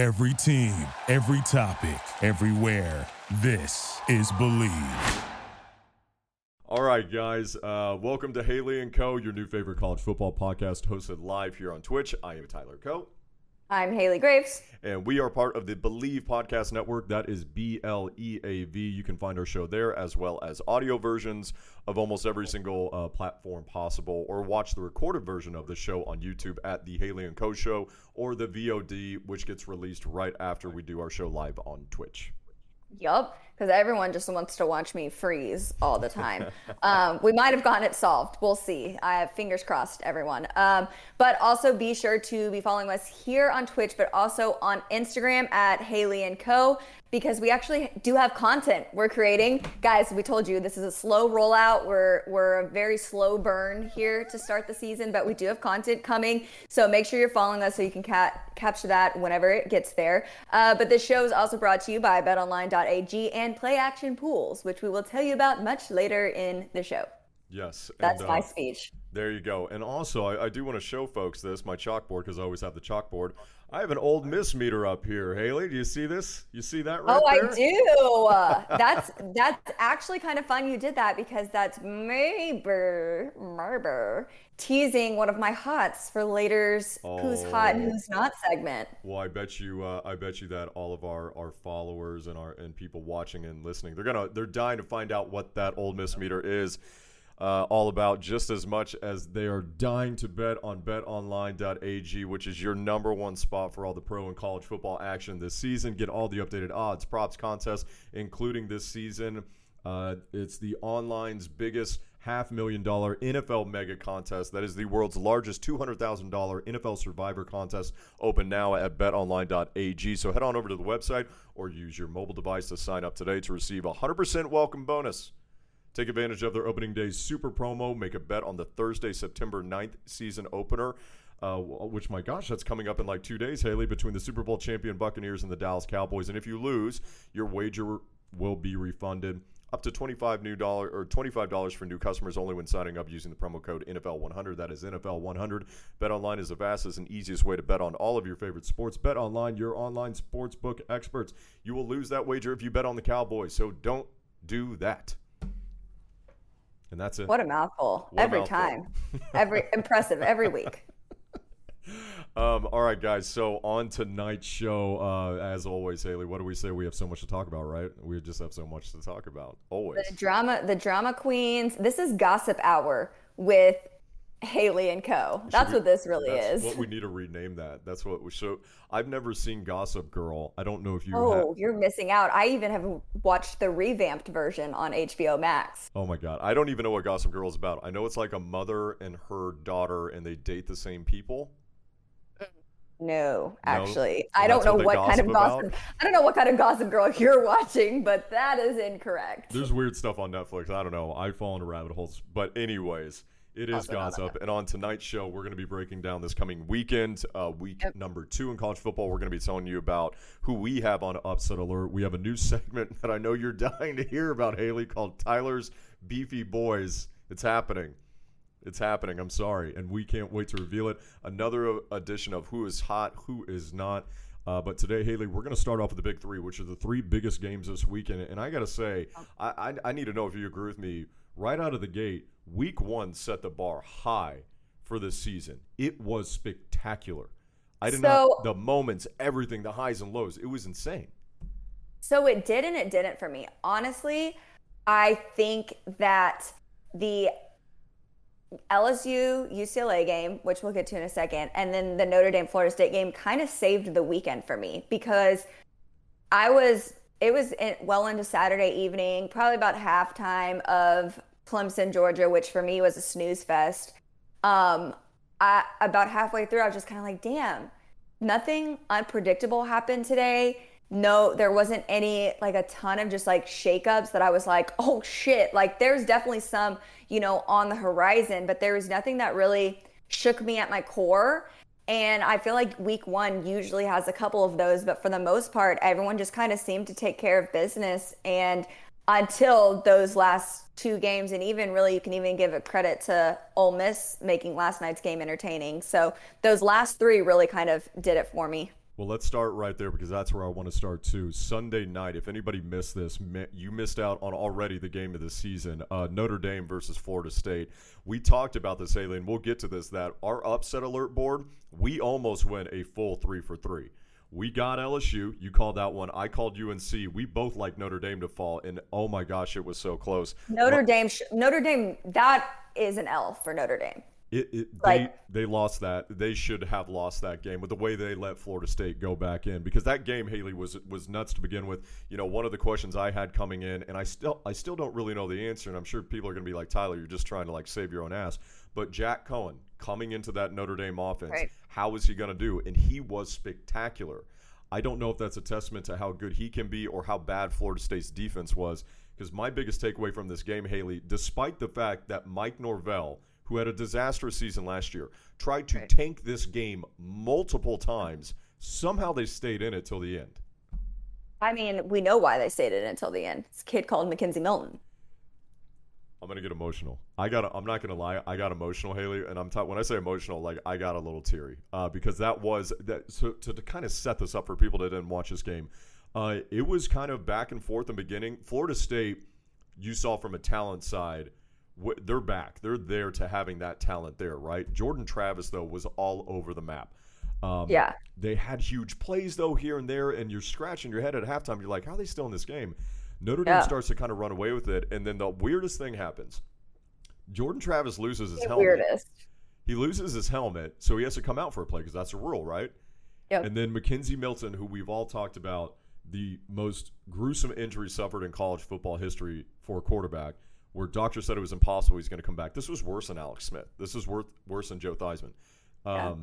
Every team, every topic, everywhere. This is Bleav. All right, guys. Uh, welcome to Haley and Coe., your new favorite college football podcast, hosted live here on Twitch. I am Tyler Coe. I'm Haley Graves. And we are part of the Bleav Podcast Network. That is B L E A V. You can find our show there as well as audio versions of almost every single uh, platform possible, or watch the recorded version of the show on YouTube at the Haley and Coe. Show or the VOD, which gets released right after we do our show live on Twitch. Yup, because everyone just wants to watch me freeze all the time. um, we might have gotten it solved. We'll see. I have fingers crossed, everyone. Um, but also be sure to be following us here on Twitch, but also on Instagram at Haley and Coe because we actually do have content we're creating. Guys, we told you this is a slow rollout. We're we're a very slow burn here to start the season, but we do have content coming. So make sure you're following us so you can ca- capture that whenever it gets there. Uh, but this show is also brought to you by BetOnline.ag and Play Action Pools, which we will tell you about much later in the show. Yes, that's and, uh, my speech. There you go. And also, I, I do want to show folks this my chalkboard because I always have the chalkboard. I have an Ole Miss meter up here. Haley, do you see this? You see that right Oh, there? I do. Uh, that's that's actually kind of fun you did that because that's Marber, Marber teasing one of my hots for later's oh. who's hot and who's not segment. Well, I bet you uh, I bet you that all of our, our followers and our and people watching and listening, they're gonna they're dying to find out what that Ole Miss meter is uh, all about just as much as they are dying to bet on betonline.ag, which is your number one spot for all the pro and college football action this season. Get all the updated odds, props, contests, including this season. Uh, it's the online's biggest half million dollar NFL mega contest. That is the world's largest $200,000 NFL survivor contest. Open now at betonline.ag. So head on over to the website or use your mobile device to sign up today to receive a 100% welcome bonus. Take advantage of their opening day super promo. Make a bet on the Thursday, September 9th season opener. Uh, which my gosh, that's coming up in like two days, Haley, between the Super Bowl champion Buccaneers and the Dallas Cowboys. And if you lose, your wager will be refunded up to twenty-five new dollar or twenty-five dollars for new customers only when signing up using the promo code NFL100. That is NFL100. Bet online is the fastest and easiest way to bet on all of your favorite sports. Bet online, your online sports book experts. You will lose that wager if you bet on the Cowboys, so don't do that. And that's it. What a mouthful. What every a mouthful. time. every impressive every week. Um, all right, guys. So on tonight's show, uh, as always, Haley, what do we say? We have so much to talk about, right? We just have so much to talk about. Always. The drama, the drama queens. This is gossip hour with Haley and Coe. That's we, what this really is. What we need to rename that. That's what we show. I've never seen Gossip Girl. I don't know if you. Oh, have. you're missing out. I even have watched the revamped version on HBO Max. Oh my god, I don't even know what Gossip Girl is about. I know it's like a mother and her daughter, and they date the same people. No, actually, no? I don't know what, what kind of gossip. About? I don't know what kind of Gossip Girl you're watching, but that is incorrect. There's weird stuff on Netflix. I don't know. I fall into rabbit holes, but anyways. It is also gossip. And on tonight's show, we're going to be breaking down this coming weekend, uh, week yep. number two in college football. We're going to be telling you about who we have on Upset Alert. We have a new segment that I know you're dying to hear about, Haley, called Tyler's Beefy Boys. It's happening. It's happening. I'm sorry. And we can't wait to reveal it. Another edition of Who is Hot, Who is Not. Uh, but today, Haley, we're going to start off with the big three, which are the three biggest games this weekend. And I got to say, oh. I, I, I need to know if you agree with me right out of the gate week one set the bar high for this season. It was spectacular. I did so, not the moments, everything, the highs and lows. It was insane. So it did and it didn't for me. Honestly, I think that the LSU UCLA game, which we'll get to in a second, and then the Notre Dame Florida State game kind of saved the weekend for me because I was it was in, well into Saturday evening, probably about halftime of Clemson, Georgia, which for me was a snooze fest. Um, I, about halfway through, I was just kind of like, damn, nothing unpredictable happened today. No, there wasn't any, like a ton of just like shakeups that I was like, oh shit. Like there's definitely some, you know, on the horizon, but there was nothing that really shook me at my core. And I feel like week one usually has a couple of those, but for the most part, everyone just kind of seemed to take care of business. And until those last two games, and even really, you can even give a credit to Ole Miss making last night's game entertaining. So those last three really kind of did it for me. Well, let's start right there because that's where I want to start too. Sunday night, if anybody missed this, you missed out on already the game of the season uh, Notre Dame versus Florida State. We talked about this, Haley, and we'll get to this that our upset alert board, we almost went a full three for three. We got LSU. You called that one. I called UNC. We both like Notre Dame to fall, and oh my gosh, it was so close. Notre Dame. Notre Dame. That is an L for Notre Dame. It, it like, they they lost that. They should have lost that game with the way they let Florida State go back in because that game Haley was was nuts to begin with. You know, one of the questions I had coming in, and I still I still don't really know the answer, and I'm sure people are going to be like Tyler, you're just trying to like save your own ass. But Jack Coan coming into that Notre Dame offense, right. how is he going to do? And he was spectacular. I don't know if that's a testament to how good he can be or how bad Florida State's defense was. Because my biggest takeaway from this game, Haley, despite the fact that Mike Norvell who had a disastrous season last year, tried to right. tank this game multiple times. Somehow they stayed in it till the end. I mean, we know why they stayed in it until the end. This kid called McKenzie Milton. I'm gonna get emotional. I got. I'm not gonna lie. I got emotional, Haley, and I'm ta- when I say emotional, like I got a little teary uh, because that was that. So to, to kind of set this up for people that didn't watch this game, uh, it was kind of back and forth in the beginning. Florida State, you saw from a talent side, they're back. They're there to having that talent there, right? Jordan Travis though was all over the map. Um, yeah, they had huge plays though here and there, and you're scratching your head at halftime. You're like, how are they still in this game? Notre Dame yeah. starts to kind of run away with it, and then the weirdest thing happens. Jordan Travis loses his the helmet. Weirdest. He loses his helmet, so he has to come out for a play because that's a rule, right? Yep. And then McKenzie Milton, who we've all talked about, the most gruesome injury suffered in college football history for a quarterback where doctor said it was impossible he's going to come back. This was worse than Alex Smith. This is worth, worse than Joe Theismann. Um, yeah.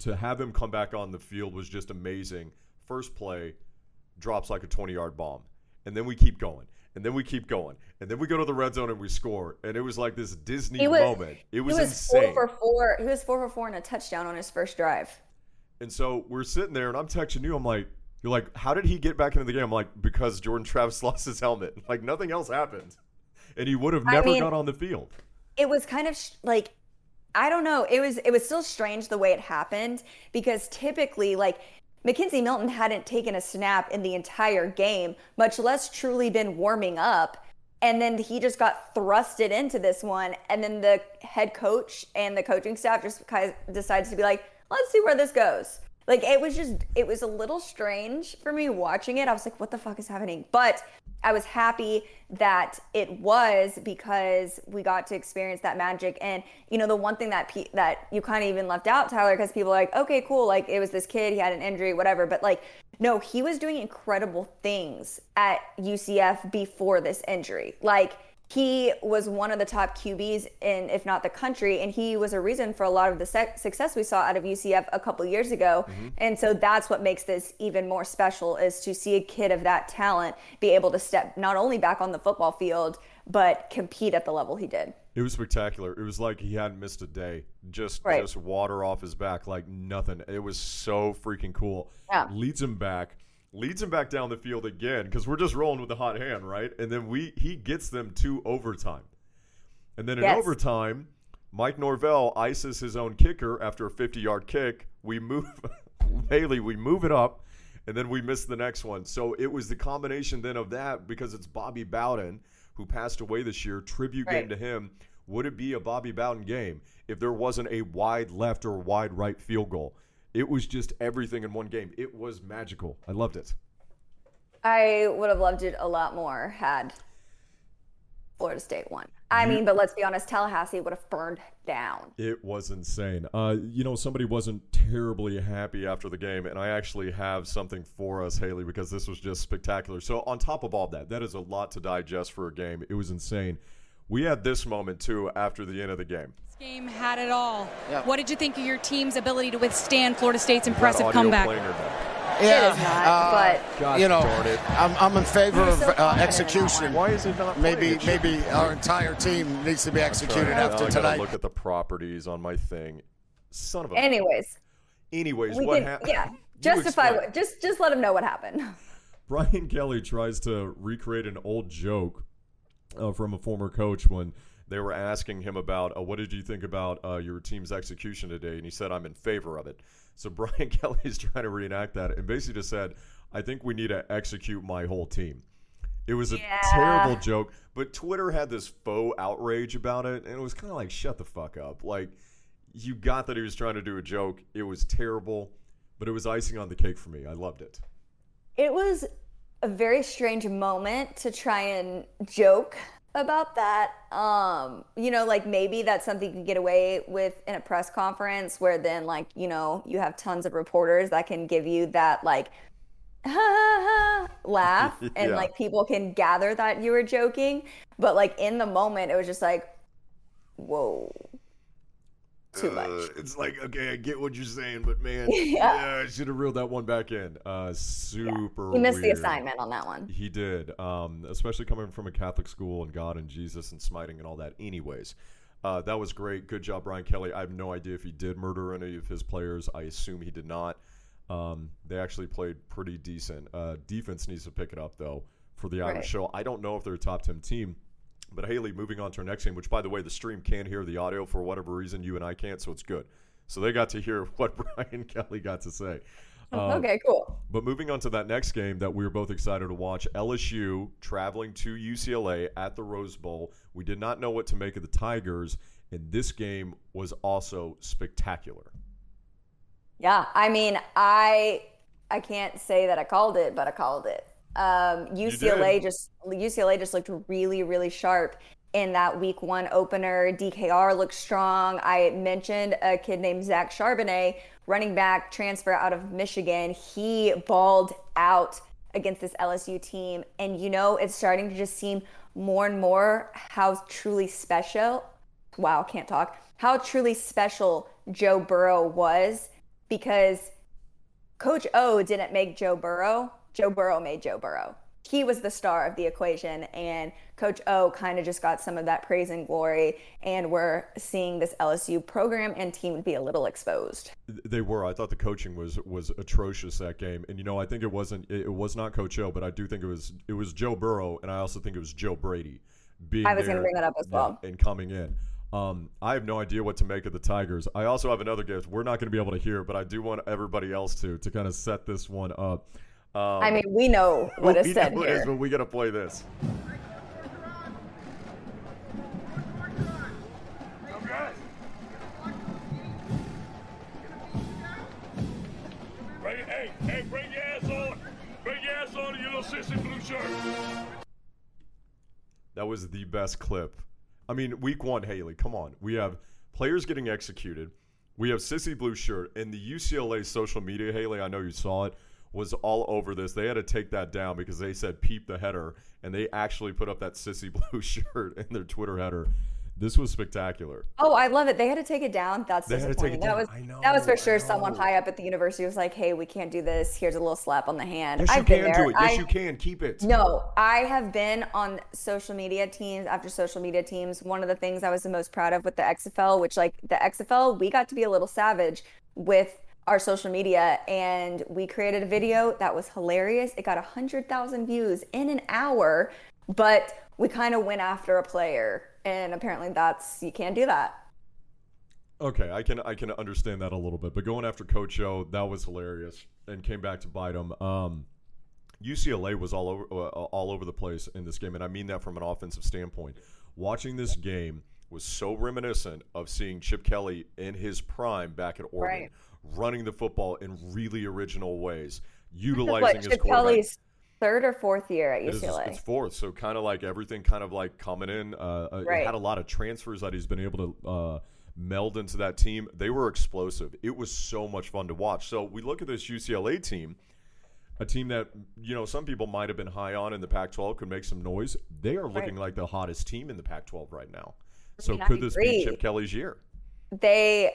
To have him come back on the field was just amazing. First play drops like a 20 yard bomb. And then we keep going. And then we keep going. And then we go to the red zone and we score. And it was like this Disney was, moment. It was, was insane. Four for four. He was four for four and a touchdown on his first drive. And so we're sitting there and I'm texting you. I'm like, you're like, how did he get back into the game? I'm like, because Jordan Travis lost his helmet. Like nothing else happened and he would have never I mean, got on the field. It was kind of sh- like I don't know. It was it was still strange the way it happened because typically like McKenzie Milton hadn't taken a snap in the entire game, much less truly been warming up. And then he just got thrusted into this one. And then the head coach and the coaching staff just kind of decides to be like, let's see where this goes. Like it was just, it was a little strange for me watching it. I was like, what the fuck is happening? But I was happy that it was because we got to experience that magic. And you know, the one thing that pe- that you kind of even left out, Tyler, because people are like, okay, cool, like it was this kid, he had an injury, whatever. But like, no, he was doing incredible things at UCF before this injury. Like he was one of the top QBs in, if not the country, and he was a reason for a lot of the success we saw out of UCF a couple years ago. Mm-hmm. And so that's what makes this even more special is to see a kid of that talent be able to step not only back on the football field but compete at the level he did. It was spectacular. It was like he hadn't missed a day. Just right. just water off his back like nothing. It was so freaking cool. Yeah. Leads him back leads him back down the field again because we're just rolling with the hot hand, right? And then we he gets them to overtime, and then in yes. overtime, Mike Norvell ices his own kicker after a 50-yard kick. We move Haley, we move it up, and then we miss the next one. So it was the combination then of that because it's Bobby Bowden who passed away this year. Tribute right. game to him. Would it be a Bobby Bowden game if there wasn't a wide left or wide right field goal? It was just everything in one game. It was magical. I loved it. I would have loved it a lot more had Florida State won. I mean, but let's be honest, Tallahassee would have burned down. It was insane. Uh, you know, somebody wasn't terribly happy after the game, and I actually have something for us, Haley, because this was just spectacular. So, on top of all that, that is a lot to digest for a game. It was insane. We had this moment too after the end of the game. This game had it all. Yeah. What did you think of your team's ability to withstand Florida State's impressive comeback? Yeah, uh, but God you know, I'm, I'm in favor of uh, execution. Why is it not? Maybe maybe our entire team needs to be executed right. after tonight. Look at the properties on my thing. Son of a. Anyways. Anyways, what happened? Yeah, justify. What, just just let him know what happened. Brian Kelly tries to recreate an old joke uh, from a former coach when they were asking him about uh, what did you think about uh, your team's execution today, and he said, "I'm in favor of it." So Brian Kelly's trying to reenact that and basically just said, I think we need to execute my whole team. It was a yeah. terrible joke, but Twitter had this faux outrage about it, and it was kind of like, shut the fuck up. Like, you got that he was trying to do a joke. It was terrible, but it was icing on the cake for me. I loved it. It was a very strange moment to try and joke about that. Um, you know, like maybe that's something you can get away with in a press conference where then like, you know, you have tons of reporters that can give you that like laugh and yeah. like people can gather that you were joking. But like in the moment it was just like, whoa too much. Uh, it's like, okay, I get what you're saying, but man, yeah, yeah I should have reeled that one back in. Uh, super. Yeah. He missed weird. the assignment on that one. He did, um, especially coming from a Catholic school and God and Jesus and smiting and all that. Anyways, uh, that was great. Good job, Brian Kelly. I have no idea if he did murder any of his players. I assume he did not. Um, they actually played pretty decent. Uh, defense needs to pick it up though for the Irish right. show. I don't know if they're a top ten team. But Haley, moving on to our next game, which by the way, the stream can't hear the audio for whatever reason you and I can't, so it's good. So they got to hear what Brian Kelly got to say. Oh, um, okay, cool. But moving on to that next game that we were both excited to watch, LSU traveling to UCLA at the Rose Bowl. We did not know what to make of the Tigers, and this game was also spectacular. Yeah, I mean, I I can't say that I called it, but I called it. Um, UCLA just UCLA just looked really really sharp in that week one opener. DTR looked strong. I mentioned a kid named Zach Charbonnet, running back transfer out of Michigan. He balled out against this LSU team, and you know it's starting to just seem more and more how truly special. Wow, can't talk. How truly special Joe Burrow was because Coach O didn't make Joe Burrow Joe Burrow made Joe Burrow. He was the star of the equation, and Coach O kind of just got some of that praise and glory. And we're seeing this LSU program and team be a little exposed. They were. I thought the coaching was was atrocious that game, and you know I think it wasn't. It was not Coach O, but I do think it was. It was Joe Burrow, and I also think it was Joe Brady. Being I was going to bring that up as well. And coming in. Um, I have no idea what to make of the Tigers. I also have another gift. We're not going to be able to hear, but I do want everybody else to to kind of set this one up. Um, I mean, we know what is said here. Is, but we got to play this. Bring, hey, hey, bring your ass on. Bring your ass on, you little sissy blue shirt. That was the best clip. I mean, week one, Haley, come on. We have players getting executed. We have Sissy Blue Shirt. And the UCLA social media, Haley, I know you saw it was all over this. They had to take that down because they said peep the header, and they actually put up that sissy blue shirt in their Twitter header. This was spectacular. Oh, I love it. They had to take it down. That's they disappointing. That was know, that was for sure. Someone high up at the university was like, "Hey, we can't do this. Here's a little slap on the hand." Yes, I've you can do it. Yes, I, you can. Keep it. No, I have been on social media teams after social media teams. One of the things I was the most proud of with the XFL, which like the XFL, we got to be a little savage with our social media and we created a video that was hilarious. It got 100,000 views in an hour, but we kind of went after a player and apparently that's you can't do that. Okay, I can I can understand that a little bit, but going after Coach O, that was hilarious and came back to bite him. Um, UCLA was all over uh, all over the place in this game, and I mean that from an offensive standpoint. Watching this game was so reminiscent of seeing Chip Kelly in his prime back at Oregon. Right running the football in really original ways, utilizing his Chip Kelly's third or fourth year at UCLA. It is, it's fourth, so kind of like everything, kind of like coming in. Uh, uh right. Had a lot of transfers that he's been able to. Uh, meld into that team. They were explosive. It was so much fun to watch. So we look at this UCLA team, a team that you know some people might have been high on in the Pac-12 could make some noise. They are looking right. like the hottest team in the Pac-12 right now. So could this be Chip Kelly's year? They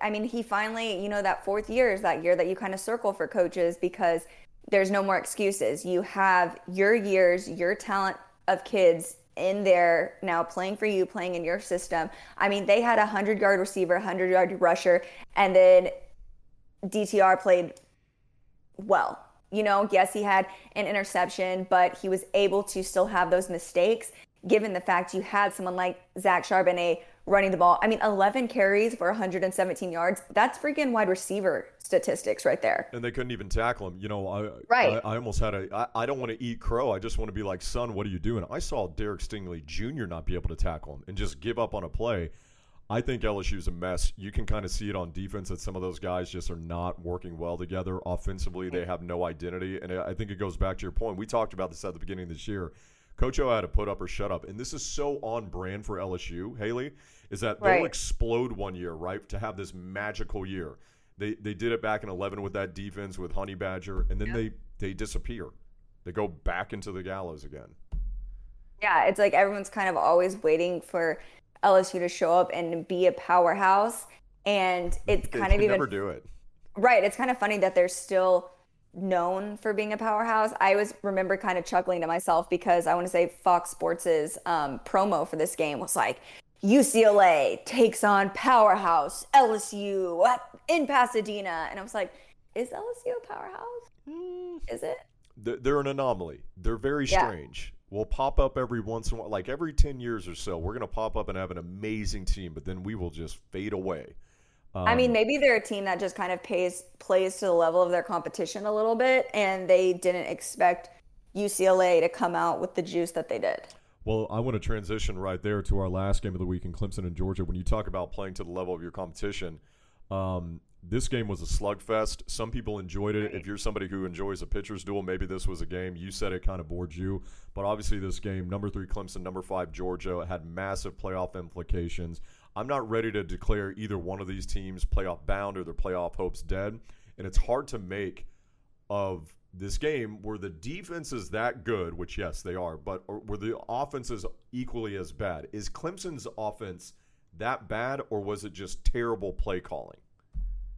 I mean, he finally, you know, that fourth year is that year that you kind of circle for coaches because there's no more excuses. You have your years, your talent of kids in there now playing for you, playing in your system. I mean, they had a 100 yard receiver, a 100 yard rusher, and then DTR played well. You know, yes, he had an interception, but he was able to still have those mistakes given the fact you had someone like Zach Charbonnet running the ball. I mean, 11 carries for 117 yards. That's freaking wide receiver statistics right there. And they couldn't even tackle him. You know, I right. I, I almost had a. I, I don't want to eat crow. I just want to be like, son, what are you doing? I saw Derek Stingley Jr. not be able to tackle him and just give up on a play. I think LSU's a mess. You can kind of see it on defense that some of those guys just are not working well together. Offensively, they mm. have no identity. And I think it goes back to your point. We talked about this at the beginning of this year. Coach O had to put up or shut up. And this is so on brand for LSU, Haley, is that they'll explode one year, right? To have this magical year. They, they did it back in 11 with that defense with Honey Badger, and then yep. they, they disappear. They go back into the gallows again. Yeah, it's like everyone's kind of always waiting for LSU to show up and be a powerhouse. And it's kind they of even never do it. Right. It's kind of funny that they're still known for being a powerhouse. I always remember kind of chuckling to myself because I want to say Fox Sports's um, promo for this game was like UCLA takes on powerhouse LSU in Pasadena, and I was like, is LSU a powerhouse? Mm. Is it? They're an anomaly. They're very strange. Yeah. We'll pop up every once in a while, like every ten years or so. We're gonna pop up and have an amazing team, but then we will just fade away. Um, I mean, um, maybe they're a team that just kind of pays plays to the level of their competition a little bit, and they didn't expect UCLA to come out with the juice that they did. Well, I want to transition right there to our last game of the week in Clemson and Georgia. When you talk about playing to the level of your competition, um, this game was a slugfest. Some people enjoyed it. If you're somebody who enjoys a pitcher's duel, maybe this was a game. You said it kind of bored you, but obviously this game, number three Clemson, number five Georgia, had massive playoff implications. I'm not ready to declare either one of these teams playoff bound or their playoff hopes dead. And it's hard to make of this game where the defense is that good, which yes, they are, but were the offense is equally as bad? Is Clemson's offense that bad, or was it just terrible play calling?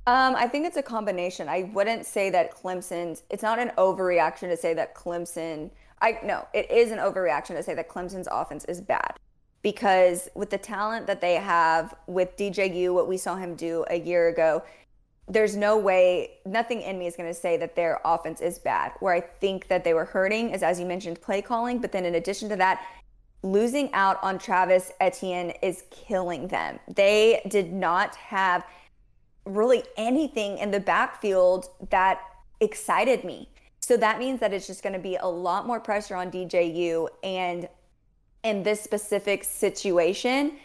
Um, I think it's a combination. I wouldn't say that Clemson's. It's not an overreaction to say that Clemson. I no, it is an overreaction to say that Clemson's offense is bad because with the talent that they have with DJU, what we saw him do a year ago, there's no way, nothing in me is going to say that their offense is bad. Where I think that they were hurting is, as you mentioned, play calling. But then in addition to that, losing out on Travis Etienne is killing them. They did not have really anything in the backfield that excited me. So that means that it's just going to be a lot more pressure on DJU. And in this specific situation,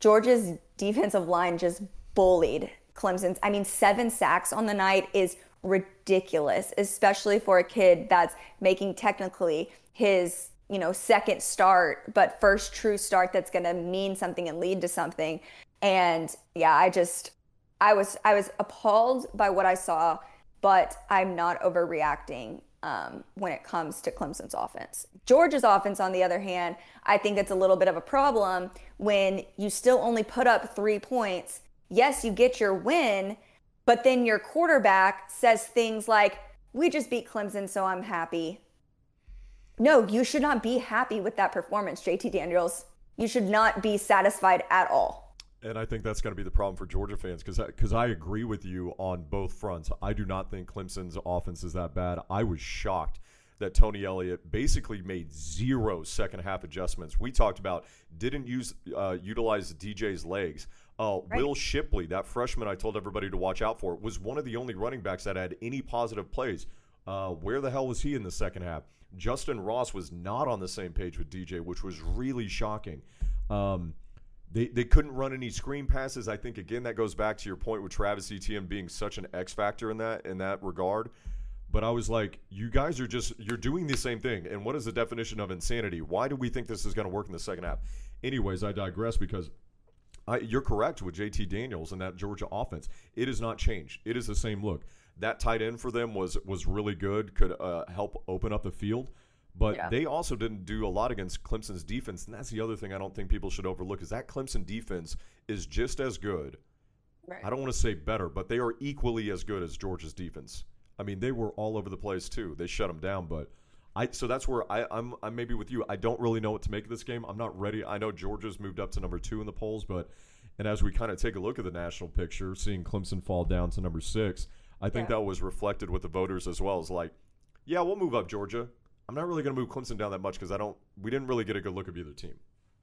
Georgia's defensive line just bullied Clemson's. I mean, seven sacks on the night is ridiculous, especially for a kid that's making technically his, you know, second start, but first true start that's going to mean something and lead to something. And yeah, I just I was I was appalled by what I saw, but I'm not overreacting um, when it comes to Clemson's offense. Georgia's offense, on the other hand, I think it's a little bit of a problem when you still only put up three points. Yes, you get your win, but then your quarterback says things like, We just beat Clemson, so I'm happy. No, you should not be happy with that performance, JT Daniels. You should not be satisfied at all and I think that's going to be the problem for Georgia fans because because I, I, agree with you on both fronts. I do not think Clemson's offense is that bad. I was shocked that Tony Elliott basically made zero second half adjustments. We talked about didn't use uh, utilize DJ's legs. Uh, right. Will Shipley, that freshman I told everybody to watch out for, was one of the only running backs that had any positive plays. Uh, where the hell was he in the second half? Justin Ross was not on the same page with DJ, which was really shocking. Um, they, they couldn't run any screen passes. I think again that goes back to your point with Travis Etienne being such an X factor in that in that regard. But I was like, you guys are just you're doing the same thing. And what is the definition of insanity? Why do we think this is going to work in the second half? Anyways, I digress because I, you're correct with JT Daniels and that Georgia offense. It has not changed. It is the same look. That tight end for them was was really good. Could uh, help open up the field. But yeah. they also didn't do a lot against Clemson's defense, and that's the other thing I don't think people should overlook is that Clemson defense is just as good. Right. I don't want to say better, but they are equally as good as Georgia's defense. I mean, they were all over the place too. They shut them down, but I so that's where I, I'm I'm maybe with you. I don't really know what to make of this game. I'm not ready. I know Georgia's moved up to number two in the polls, but and as we kind of take a look at the national picture, seeing Clemson fall down to number six, I think yeah. that was reflected with the voters as well as like, yeah, we'll move up Georgia. I'm not really going to move Clemson down that much because I don't. We didn't really get a good look of either team.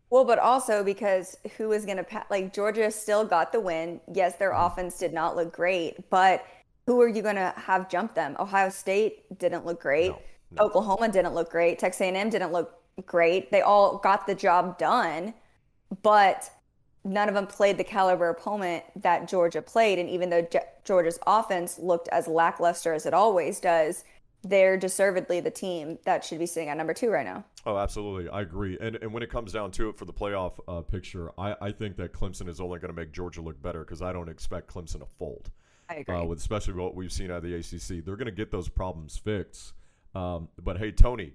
Well, but also because who is going to pa- like Georgia still got the win. Yes, their mm-hmm. offense did not look great, but who are you going to have jump them? Ohio State didn't look great. No, no. Oklahoma didn't look great. Texas A&M didn't look great. They all got the job done, but none of them played the caliber opponent that Georgia played. And even though Georgia's offense looked as lackluster as it always does, they're deservedly the team that should be sitting at number two right now. Oh, absolutely. I agree. And and when it comes down to it for the playoff uh, picture, I, I think that Clemson is only going to make Georgia look better because I don't expect Clemson to fold. I agree. Uh, with especially what we've seen out of the ACC. They're going to get those problems fixed. Um, but hey, Tony,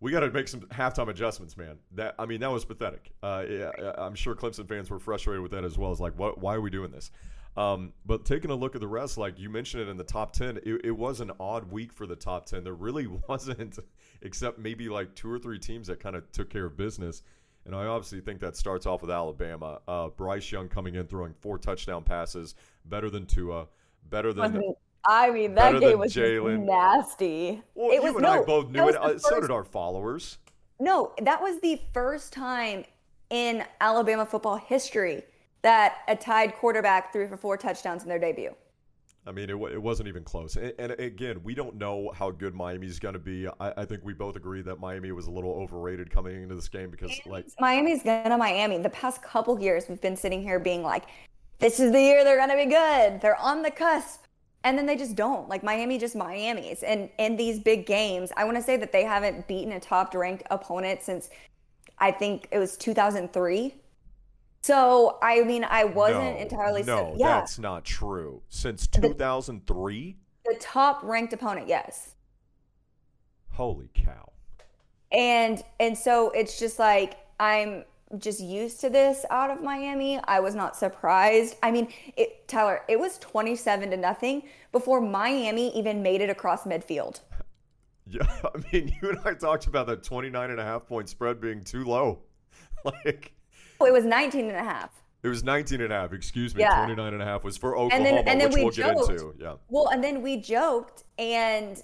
we got to make some halftime adjustments, man. That I mean, that was pathetic. Uh, yeah, I'm sure Clemson fans were frustrated with that as well. As like, what? Why are we doing this? Um, but taking a look at the rest, like you mentioned it in the top 10, it, it, was an odd week for the top 10. There really wasn't, except maybe like two or three teams that kind of took care of business. And I obviously think that starts off with Alabama. Uh, Bryce Young coming in, throwing four touchdown passes, better than Tua, better than. I mean, that game was nasty. Well, it you was, and no, I both knew it. Uh, first, so did our followers. No, that was the first time in Alabama football history that a Tide quarterback threw for four touchdowns in their debut. I mean, it, it wasn't even close. And, and again, we don't know how good Miami's going to be. I, I, think we both agree that Miami was a little overrated coming into this game because, like, Miami's going to Miami. The past couple years, we've been sitting here being like, this is the year they're going to be good. They're on the cusp. And then they just don't. Like Miami just Miami's. And in these big games, I want to say that they haven't beaten a top ranked opponent since I think it was 2003 so I mean, I wasn't no, entirely. No, yeah. that's not true. Since 2003, the, the top ranked opponent, yes. Holy cow! And and so it's just like I'm just used to this out of Miami. I was not surprised. I mean, it, Tyler, it was 27 to nothing before Miami even made it across midfield. Yeah, I mean, you and I talked about that 29 and a half point spread being too low. like it was 19 and a half. It was 19 and a half, excuse me. Yeah. 29 and a half was for Oklahoma, and then, and then which we we'll joked, get into. Yeah. Well, and then we joked and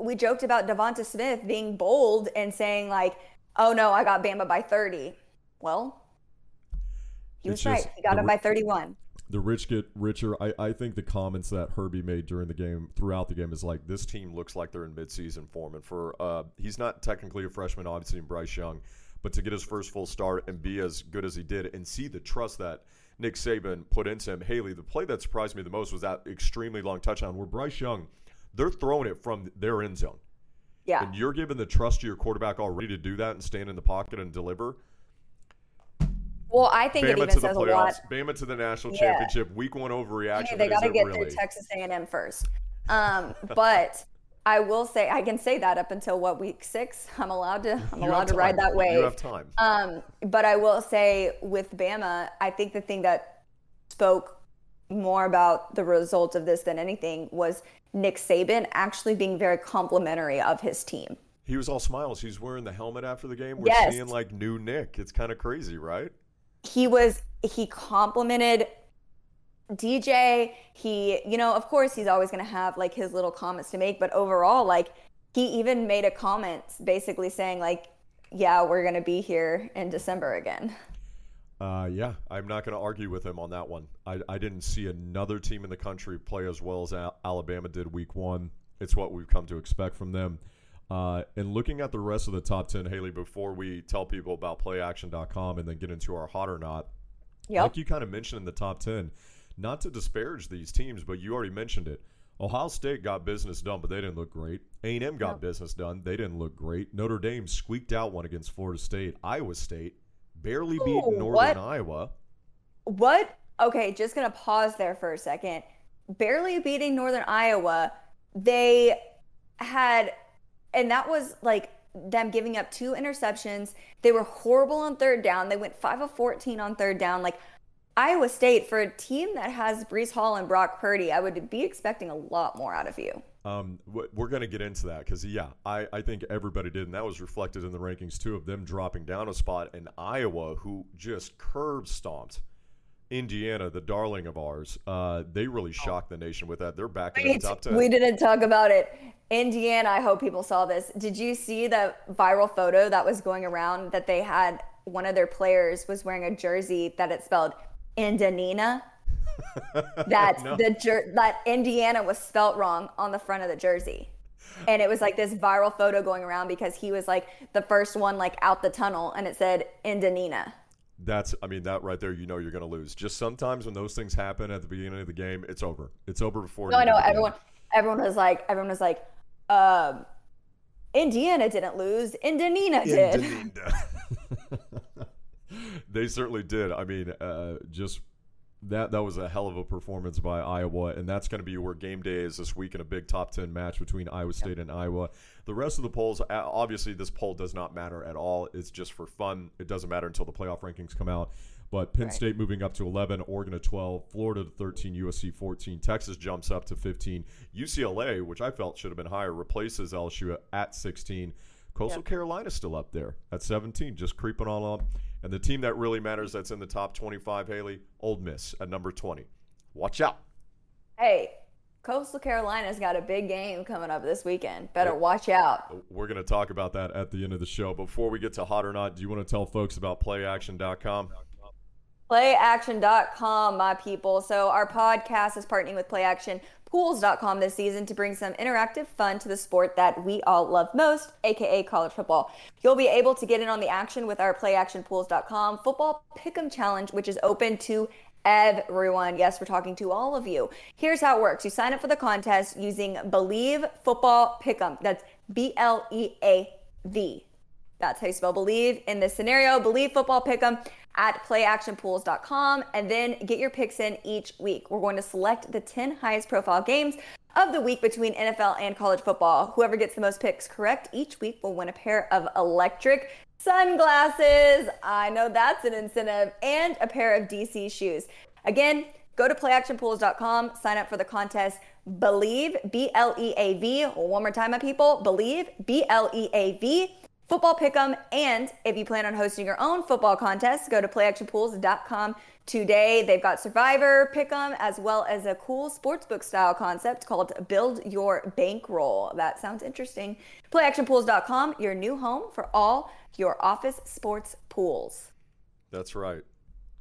we joked about Devonta Smith being bold and saying like, "Oh no, I got Bama by 30." Well, he was right. He got him by 31. The rich get richer. I, I think the comments that Herbie made during the game, throughout the game, is like this team looks like they're in midseason form. And for uh, he's not technically a freshman, obviously, in Bryce Young but to get his first full start and be as good as he did and see the trust that Nick Saban put into him. Haley, the play that surprised me the most was that extremely long touchdown where Bryce Young, they're throwing it from their end zone. Yeah. And you're giving the trust to your quarterback already to do that and stand in the pocket and deliver. Well, I think Bama it even to the says playoffs, a lot. Bama to the national yeah. championship, week one overreaction. Hey, they got to get really? through Texas A&M first. Um, but I will say I can say that up until what week six. I'm allowed to I'm you allowed to ride that wave. You have time. Um, but I will say with Bama, I think the thing that spoke more about the result of this than anything was Nick Saban actually being very complimentary of his team. He was all smiles. He's wearing the helmet after the game. We're yes. seeing like new Nick. It's kind of crazy, right? He was he complimented DJ, he, you know, of course he's always going to have like his little comments to make, but overall, like he even made a comment basically saying like, yeah, we're going to be here in December again. Uh, yeah, I'm not going to argue with him on that one. I, I didn't see another team in the country play as well as Alabama did week one. It's what we've come to expect from them. Uh, and looking at the rest of the top 10, Haley, before we tell people about playaction.com and then get into our hot or not, yep. like you kind of mentioned in the top 10, not to disparage these teams, but you already mentioned it. Ohio State got business done, but they didn't look great. A&M got no. business done. They didn't look great. Notre Dame squeaked out one against Florida State. Iowa State barely Ooh, beat Northern what? Iowa. What? Okay, just going to pause there for a second. Barely beating Northern Iowa, they had, and that was like them giving up two interceptions. They were horrible on third down. They went 5 of 14 on third down. Like, Iowa State, for a team that has Breece Hall and Brock Purdy, I would be expecting a lot more out of you. Um, we're going to get into that because, yeah, I, I think everybody did, and that was reflected in the rankings too of them dropping down a spot. And Iowa, who just curb stomped Indiana, the darling of ours, uh, they really shocked the nation with that. They're back in the top 10. We didn't talk about it. Indiana, I hope people saw this. Did you see the viral photo that was going around that they had one of their players was wearing a jersey that it spelled Indanina. that no. the jer- that Indiana was spelt wrong on the front of the jersey. And it was like this viral photo going around because he was like the first one like out the tunnel and it said Indanina. That's, I mean, that right there, you know, you're going to lose. Just sometimes when those things happen at the beginning of the game, it's over. It's over before. No, I know. Everyone, everyone was like, everyone was like, um, Indiana didn't lose. Indanina did. they certainly did. I mean, uh, just that that was a hell of a performance by Iowa, and that's going to be where game day is this week in a big top ten match between Iowa State and Iowa. The rest of the polls, obviously, this poll does not matter at all. It's just for fun. It doesn't matter until the playoff rankings come out. But Penn right. State moving up to 11, Oregon to 12, Florida to 13, USC 14, Texas jumps up to 15, UCLA, which I felt should have been higher, replaces LSU at 16. Coastal yep. Carolina still up there at 17, just creeping on up. And the team that really matters that's in the top 25, Haley, Ole Miss at number 20. Watch out. Hey, Coastal Carolina's got a big game coming up this weekend. Better watch out. We're going to talk about that at the end of the show. Before we get to hot or not, do you want to tell folks about playaction.com? Playaction.com, my people. So, our podcast is partnering with PlayActionPools.com this season to bring some interactive fun to the sport that we all love most, aka college football. You'll be able to get in on the action with our PlayActionPools.com football pick'em challenge, which is open to everyone. Yes, we're talking to all of you. Here's how it works you sign up for the contest using Bleav Football Pick'em. That's B L E A V. That's how you spell believe in this scenario. Bleav Football Pick'em at playactionpools.com and then get your picks in each week. We're going to select the 10 highest profile games of the week between NFL and college football. Whoever gets the most picks correct each week will win a pair of electric sunglasses. I know that's an incentive and a pair of DC shoes. Again, go to playactionpools.com, sign up for the contest. Bleav, B L E A V. One more time, my people. Bleav, B L E A V football pick'em. And if you plan on hosting your own football contest, go to playactionpools.com today. They've got Survivor pick'em as well as a cool sportsbook style concept called Build Your Bankroll. That sounds interesting. Playactionpools.com, your new home for all your office sports pools. That's right.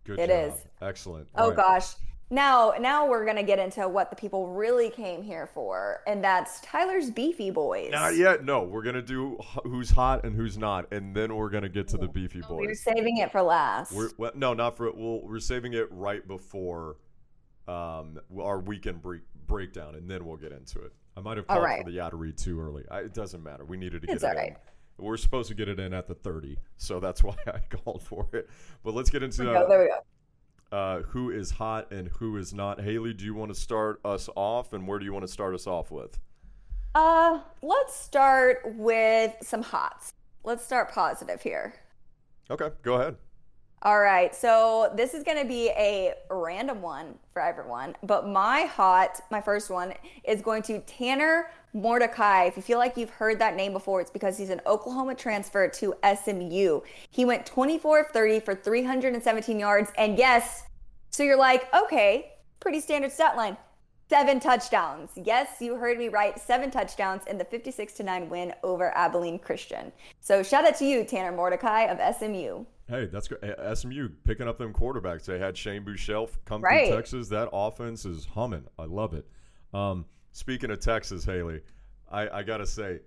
Good It job. is. Excellent. oh right. gosh. Now, now we're gonna get into what the people really came here for, and that's Tyler's Beefy Boys. Not yet. No, we're gonna do who's hot and who's not, and then we're gonna get to the Beefy Boys. We're saving it for last. We're, well, no, not for. We'll, we're saving it right before um, our weekend break, breakdown, and then we'll get into it. I might have called right. for the Yattery too early. I, it doesn't matter. We needed to get it's it in. Right. We're supposed to get it in at the 30, so that's why I called for it. But let's get into. Uh, there we go uh, who is hot and who is not. Haley, do you want to start us off, and where do you want to start us off with? Uh, let's start with some hots. Let's start positive here. Okay, go ahead. All right, so this is going to be a random one for everyone, but my hot, my first one, is going to Tanner Mordecai. If you feel like you've heard that name before, it's because he's an Oklahoma transfer to SMU. He went 24 of 30 for 317 yards, and yes, so you're like, okay, pretty standard stat line. Seven touchdowns. Yes, you heard me right. Seven touchdowns in the 56 to 9 win over Abilene Christian. So shout out to you, Tanner Mordecai of SMU. Hey, that's good. SMU picking up them quarterbacks. They had Shane Buechele come right. from Texas. That offense is humming. I love it. Um, speaking of Texas, Haley, I, I got to say,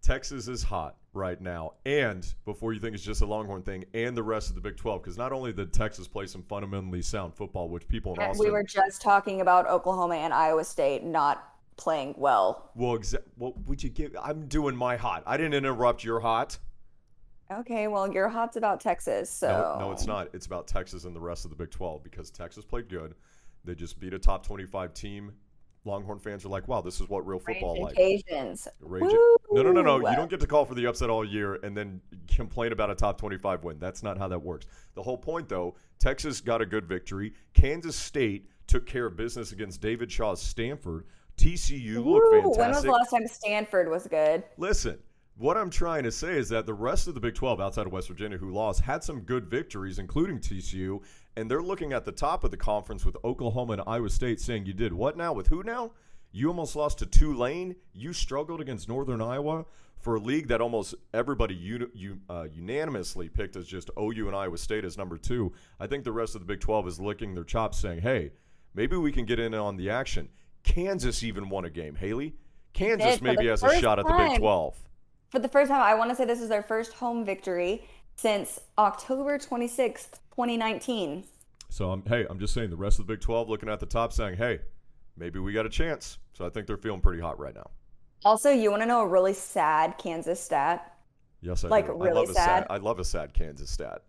Texas is hot right now. And before you think it's just a Longhorn thing, and the rest of the Big 12, because not only did Texas play some fundamentally sound football, which people in Austin. We were just talking about Oklahoma and Iowa State not playing well. Well, exa- what would you give? I'm doing my hot. I didn't interrupt your hot. Okay, well, your hot's about Texas, so. No, no, it's not. It's about Texas and the rest of the Big 12 because Texas played good. They just beat a top 25 team. Longhorn fans are like, wow, this is what real football like. Occasions. Rage no, no, no, no. You don't get to call for the upset all year and then complain about a top 25 win. That's not how that works. The whole point, though, Texas got a good victory. Kansas State took care of business against David Shaw's Stanford. TCU looked fantastic. When was the last time Stanford was good? Listen, what I'm trying to say is that the rest of the Big 12 outside of West Virginia who lost had some good victories, including TCU, and they're looking at the top of the conference with Oklahoma and Iowa State saying, You did what now? With who now? You almost lost to Tulane. You struggled against Northern Iowa for a league that almost everybody uni- you, uh, unanimously picked as just OU and Iowa State as number two. I think the rest of the Big 12 is licking their chops saying, hey, maybe we can get in on the action. Kansas even won a game, Haley. Kansas maybe has a shot at the Big 12. For the first time, I want to say this is their first home victory since October 26th, 2019. So, I'm, hey, I'm just saying the rest of the Big 12 looking at the top saying, hey, maybe we got a chance. So I think they're feeling pretty hot right now. Also, you want to know a really sad Kansas stat? Yes, I do. like do. really I love sad. Sad. I love a sad Kansas stat.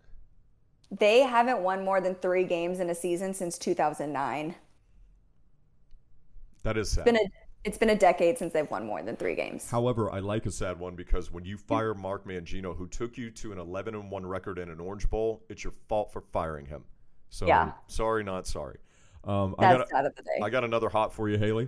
They haven't won more than three games in a season since 2009. That is sad. It's been a it's been a decade since they've won more than three games. However, I like a sad one because when you fire Mark Mangino, who took you to an 11 and 1 record in an Orange Bowl, it's your fault for firing him. So Yeah. sorry, not sorry. Um, I That's got sad of the day. I got another hot for you, Haley.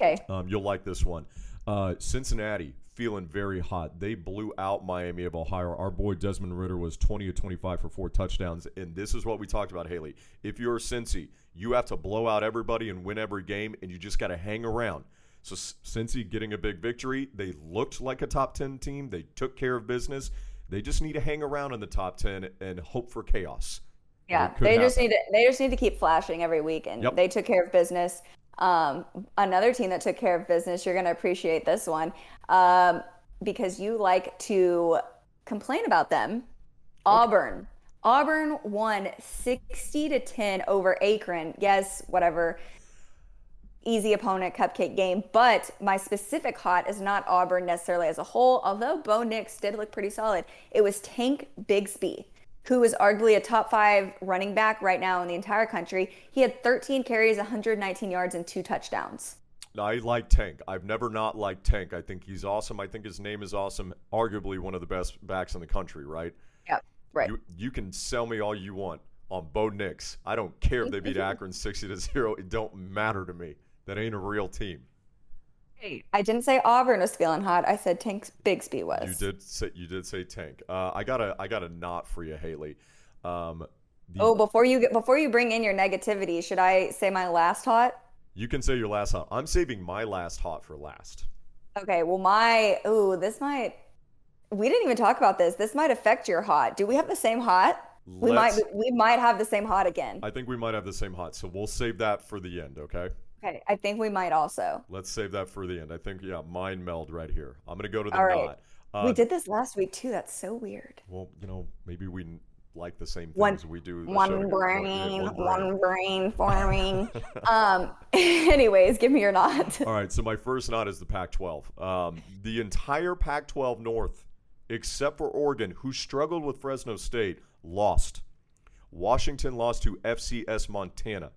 Okay. Um, you'll like this one. Uh, Cincinnati feeling very hot. They blew out Miami of Ohio. Our boy Desmond Ridder was 20 to 25 for four touchdowns. And this is what we talked about, Haley. If you're a Cincy, you have to blow out everybody and win every game, and you just got to hang around. So Cincy getting a big victory. They looked like a top 10 team. They took care of business. They just need to hang around in the top 10 and hope for chaos. Yeah, they just happen. need to they just need to keep flashing every week, and Yep. they took care of business. Um, another team that took care of business, you're going to appreciate this one um, because you like to complain about them. Auburn. Auburn won 60 to 10 over Akron. Yes, whatever. Easy opponent, cupcake game. But my specific hot is not Auburn necessarily as a whole, although Bo Nix did look pretty solid. It was Tank Bigsby, who is arguably a top five running back right now in the entire country. He had 13 carries, 119 yards, and two touchdowns. I like Tank. I've never not liked Tank. I think he's awesome. I think his name is awesome. Arguably one of the best backs in the country, right? Yeah, right. You, you can sell me all you want on Bo Nix. I don't care if they beat Akron 60 to 0. It don't matter to me. That ain't a real team. I didn't say Auburn was feeling hot. I said Tank Bigsby was. You did say you did say Tank. Uh, I got a I got a knot for you, Haley. Um, the, Oh, before you get before you bring in your negativity, should I say my last hot? you can say your last hot. I'm saving my last hot for last. Okay, well my ooh, this might we didn't even talk about this. This might affect your hot. Do we have the same hot? We might we might have the same hot again. I think we might have the same hot, so we'll save that for the end, okay? Okay, I think we might also. Let's save that for the end. I think yeah, mind meld right here. I'm gonna go to the All right. knot. Uh, we did this last week too. That's so weird. Well, you know, maybe we like the same One- things we do. the show One brain, one brain forming. um anyways, give me your knot. All right, so my first knot is the Pac-12. Um, the entire Pac-12 North, except for Oregon, who struggled with Fresno State, lost. Washington lost to FCS Montana.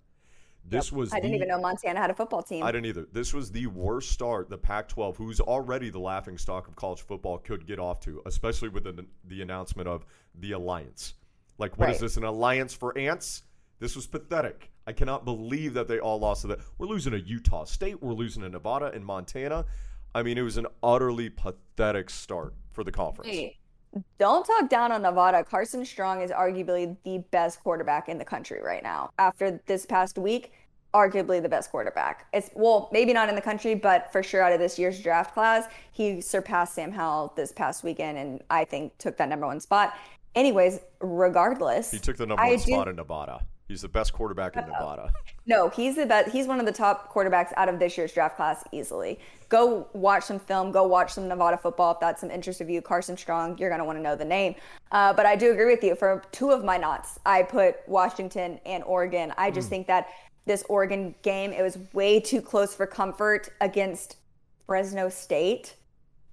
This was I didn't the- even know Montana had a football team. I didn't either. This was the worst start the Pac-12, who's already the laughing stock of college football, could get off to, especially with the, the announcement of the alliance. Like, what is Right. this? An alliance for ants? This was pathetic. I cannot believe that they all lost to that. We're losing to Utah State. We're losing to Nevada and Montana. I mean, it was an utterly pathetic start for the conference. Hey, don't talk down on Nevada. Carson Strong is arguably the best quarterback in the country right now. After this past week, arguably the best quarterback. It's well, maybe not in the country, but for sure out of this year's draft class, he surpassed Sam Howell this past weekend, and I think took that number one spot. Anyways, regardless, He took the number I one do- spot in Nevada. He's the best quarterback in Nevada. No, he's the best. He's one of the top quarterbacks out of this year's draft class easily. Go watch some film. Go watch some Nevada football if that's some interest of you. Carson Strong, you're gonna want to know the name. Uh, but I do agree with you. For two of my knots, I put Washington and Oregon. I just think that this Oregon game it was way too close for comfort against Fresno State.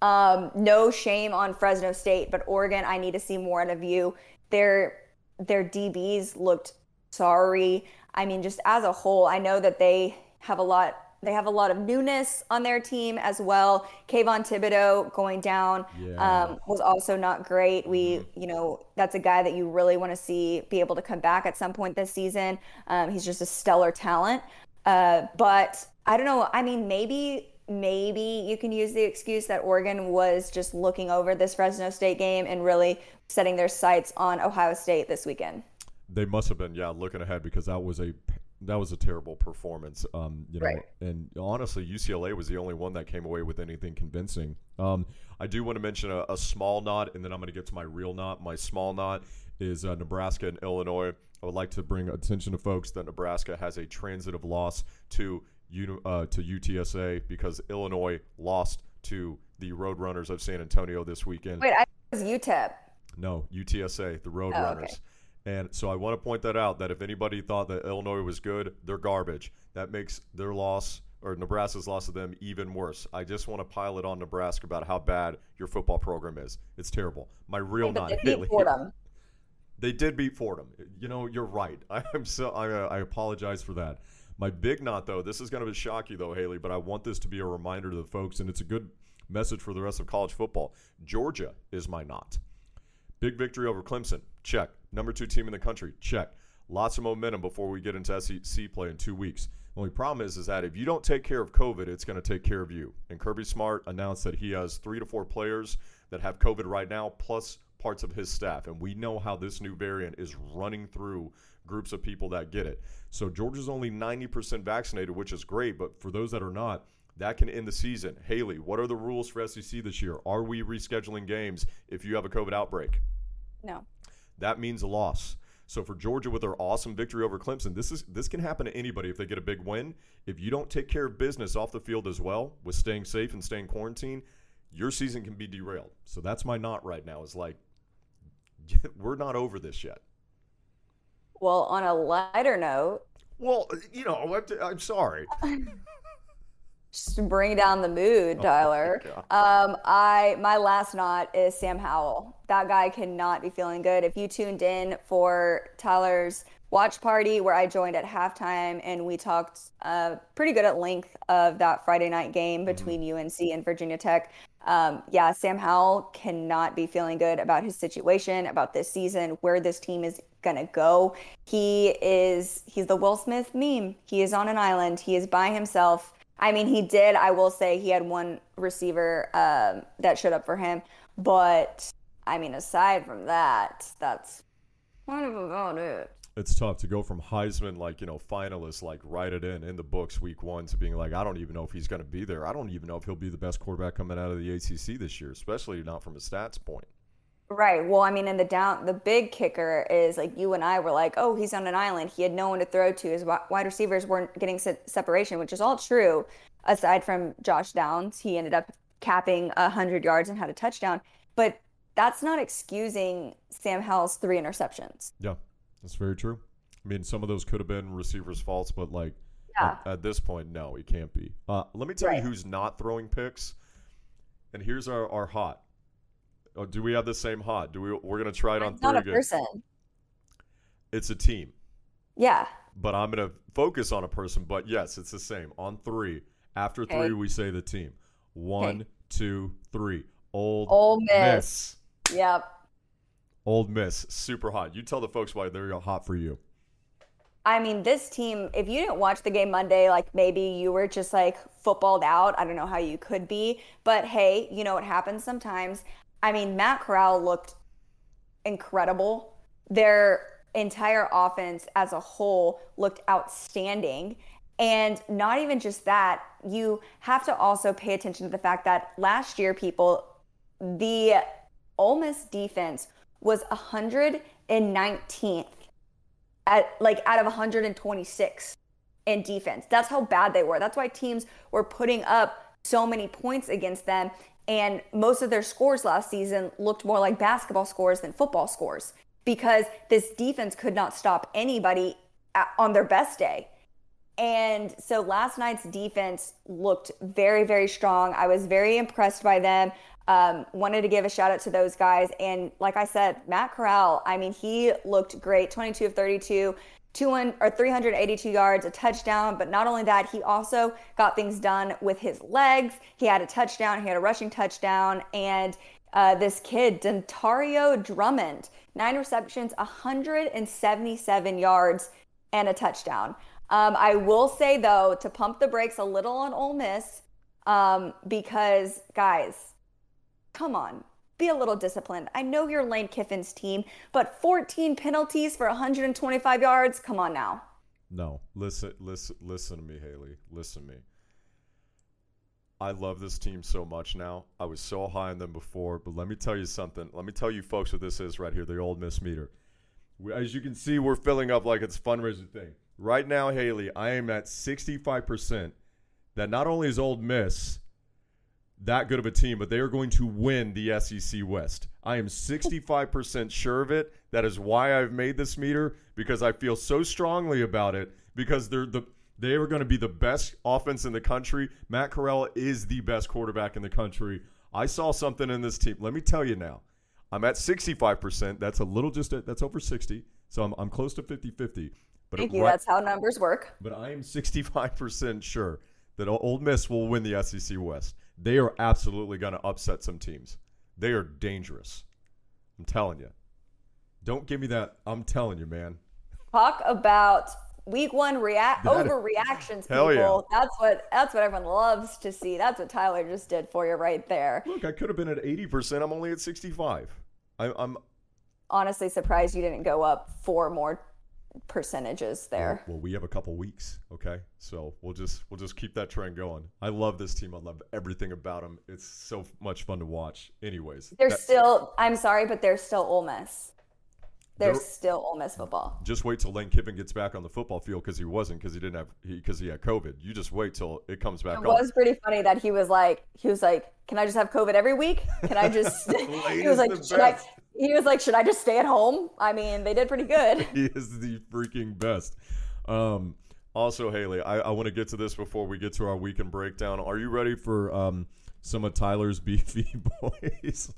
Um, no shame on Fresno State, but Oregon, I need to see more out of you. Their their DBs looked sorry. I mean, just as a whole, I know that they have a lot. They have a lot of newness on their team as well. Kayvon Thibodeaux going down um, was also not great. We, you know, that's a guy that you really want to see be able to come back at some point this season. Um, he's just a stellar talent. Uh, but I don't know. I mean, maybe maybe you can use the excuse that Oregon was just looking over this Fresno State game and really setting their sights on Ohio State this weekend. They must have been, yeah, looking ahead because that was a that was a terrible performance. Um, you know, right. and honestly, UCLA was the only one that came away with anything convincing. Um, I do want to mention a, a small knot, and then I'm going to get to my real knot. My small knot is uh, Nebraska and Illinois. I would like to bring attention to folks that Nebraska has a transitive loss to uh, to UTSA because Illinois lost to the Roadrunners of San Antonio this weekend. Wait, I was UTEP. No, UTSA, the Roadrunners. Oh, okay. And so I want to point that out that if anybody thought that Illinois was good, they're garbage. That makes their loss or Nebraska's loss to them even worse. I just want to pile it on Nebraska about how bad your football program is. It's terrible. My real not Haley. They did beat Fordham. You know, you're right. I'm so I, uh, I apologize for that. My big knot, though, this is going to shock you, though, Haley, but I want this to be a reminder to the folks, and it's a good message for the rest of college football. Georgia is my knot. Big victory over Clemson. Check. Number two team in the country. Check. Lots of momentum before we get into SEC play in two weeks. The only problem is, is that if you don't take care of COVID, it's going to take care of you. And Kirby Smart announced that he has three to four players that have COVID right now, plus parts of his staff. And we know how this new variant is running through groups of people that get it. So Georgia's only 90% vaccinated, which is great. But for those that are not, that can end the season. Haley, what are the rules for SEC this year? Are we rescheduling games if you have a COVID outbreak? No. That means a loss. So for Georgia with their awesome victory over Clemson, this is this can happen to anybody if they get a big win. If you don't take care of business off the field as well with staying safe and staying quarantined, your season can be derailed. So that's my not right now. Is like we're not over this yet. Well, on a lighter note. Well, you know, I'm, I'm sorry. just to bring down the mood, oh Tyler. Oh um, I my last knot is Sam Howell. That guy cannot be feeling good. If you tuned in for Tyler's watch party where I joined at halftime and we talked uh, pretty good at length of that Friday night game mm-hmm. between mm-hmm. UNC and Virginia Tech. Um, yeah, Sam Howell cannot be feeling good about his situation, about this season, where this team is gonna go. He is he's the Will Smith meme. He is on an island. He is by himself. I mean, he did. I will say he had one receiver um, that showed up for him, but I mean, aside from that, that's kind of about it. It's tough to go from Heisman, like you know, finalist, like write it in in the books week one, to being like, I don't even know if he's going to be there. I don't even know if he'll be the best quarterback coming out of the ACC this year, especially not from a stats point. Right. Well, I mean, in the down, the big kicker is like you and I were like, oh, he's on an island. He had no one to throw to. His wide receivers weren't getting separation, which is all true. Aside from Josh Downs, he ended up capping hundred yards and had a touchdown. But that's not excusing Sam Howell's three interceptions. Yeah, that's very true. I mean, some of those could have been receivers' faults, but like yeah. at, at, this point, no, it can't be. Uh, let me tell right. you who's not throwing picks. And here's our, our hot. Oh, do we have the same hot? Do we? We're gonna try it on three. Not a again. person. It's a team. Yeah. But I'm gonna focus on a person. But yes, it's the same on three. After okay. three, we say the team. One, okay. two, three. Old Ole Miss. Miss. Yep. Ole Miss, super hot. You tell the folks why they're hot for you. I mean, this team, if you didn't watch the game Monday, like maybe you were just like footballed out. I don't know how you could be, but hey, you know what happens sometimes. I mean, Matt Corral looked incredible. Their entire offense as a whole looked outstanding. And not even just that, you have to also pay attention to the fact that last year, people, the Ole Miss defense was 119th at like out of 126 in defense. That's how bad they were. That's why teams were putting up so many points against them. And most of their scores last season looked more like basketball scores than football scores because this defense could not stop anybody on their best day. And so last night's defense looked very, very strong. I was very impressed by them. Um, wanted to give a shout out to those guys. And like I said, Matt Corral, I mean, he looked great 22 of 32, two or 382 yards, a touchdown. But not only that, he also got things done with his legs. He had a touchdown, he had a rushing touchdown, and uh, this kid, Dontario Drummond, nine receptions, 177 yards, and a touchdown. Um, I will say though, to pump the brakes a little on Ole Miss, um, because guys, come on, be a little disciplined. I know you're Lane Kiffin's team, but 14 penalties for 125 yards. Come on now. No, listen, listen, listen to me, Haley. Listen to me. I love this team so much now. I was so high on them before, but let me tell you something. Let me tell you folks what this is right here, the Ole Miss meter. As you can see, we're filling up like it's a fundraiser thing. Right now, Haley, I am at 65% that not only is Ole Miss that good of a team, but they are going to win the SEC West. I am 65% sure of it. That is why I've made this meter because I feel so strongly about it because they're the they are going to be the best offense in the country. Matt Corral is the best quarterback in the country. I saw something in this team. Let me tell you now. I'm at 65%. That's a little just a, that's over 60. So I'm, I'm close to 50-50. But Thank you. Right, that's how numbers work. But I am 65% sure that Ole Miss will win the SEC West. They are absolutely going to upset some teams. They are dangerous. I'm telling you. Don't give me that. I'm telling you, man. Talk about week one react overreactions, people. Yeah. That's what that's what everyone loves to see. That's what Tyler just did for you right there. Look, I could have been at 80%. I'm only at 65. I, I'm honestly surprised you didn't go up four more percentages there. Well, well, we have a couple weeks, okay? So we'll just we'll just keep that trend going. I love this team. I love everything about them. It's so much fun to watch. Anyways, they're still. I'm sorry, but they're still Ole Miss. They're, they're still Ole Miss football. Just wait till Lane Kiffin gets back on the football field because he wasn't because he didn't have because he, he, had COVID. You just wait till it comes back. It on. was pretty funny that he was like he was like, "Can I just have COVID every week? Can I just?" he was like, "Should I?" he was like, "Should I just stay at home?" I mean, they did pretty good. he is the freaking best. Um, also, Haley, I, I want to get to this before we get to our weekend breakdown. Are you ready for um, some of Tyler's beefy boys?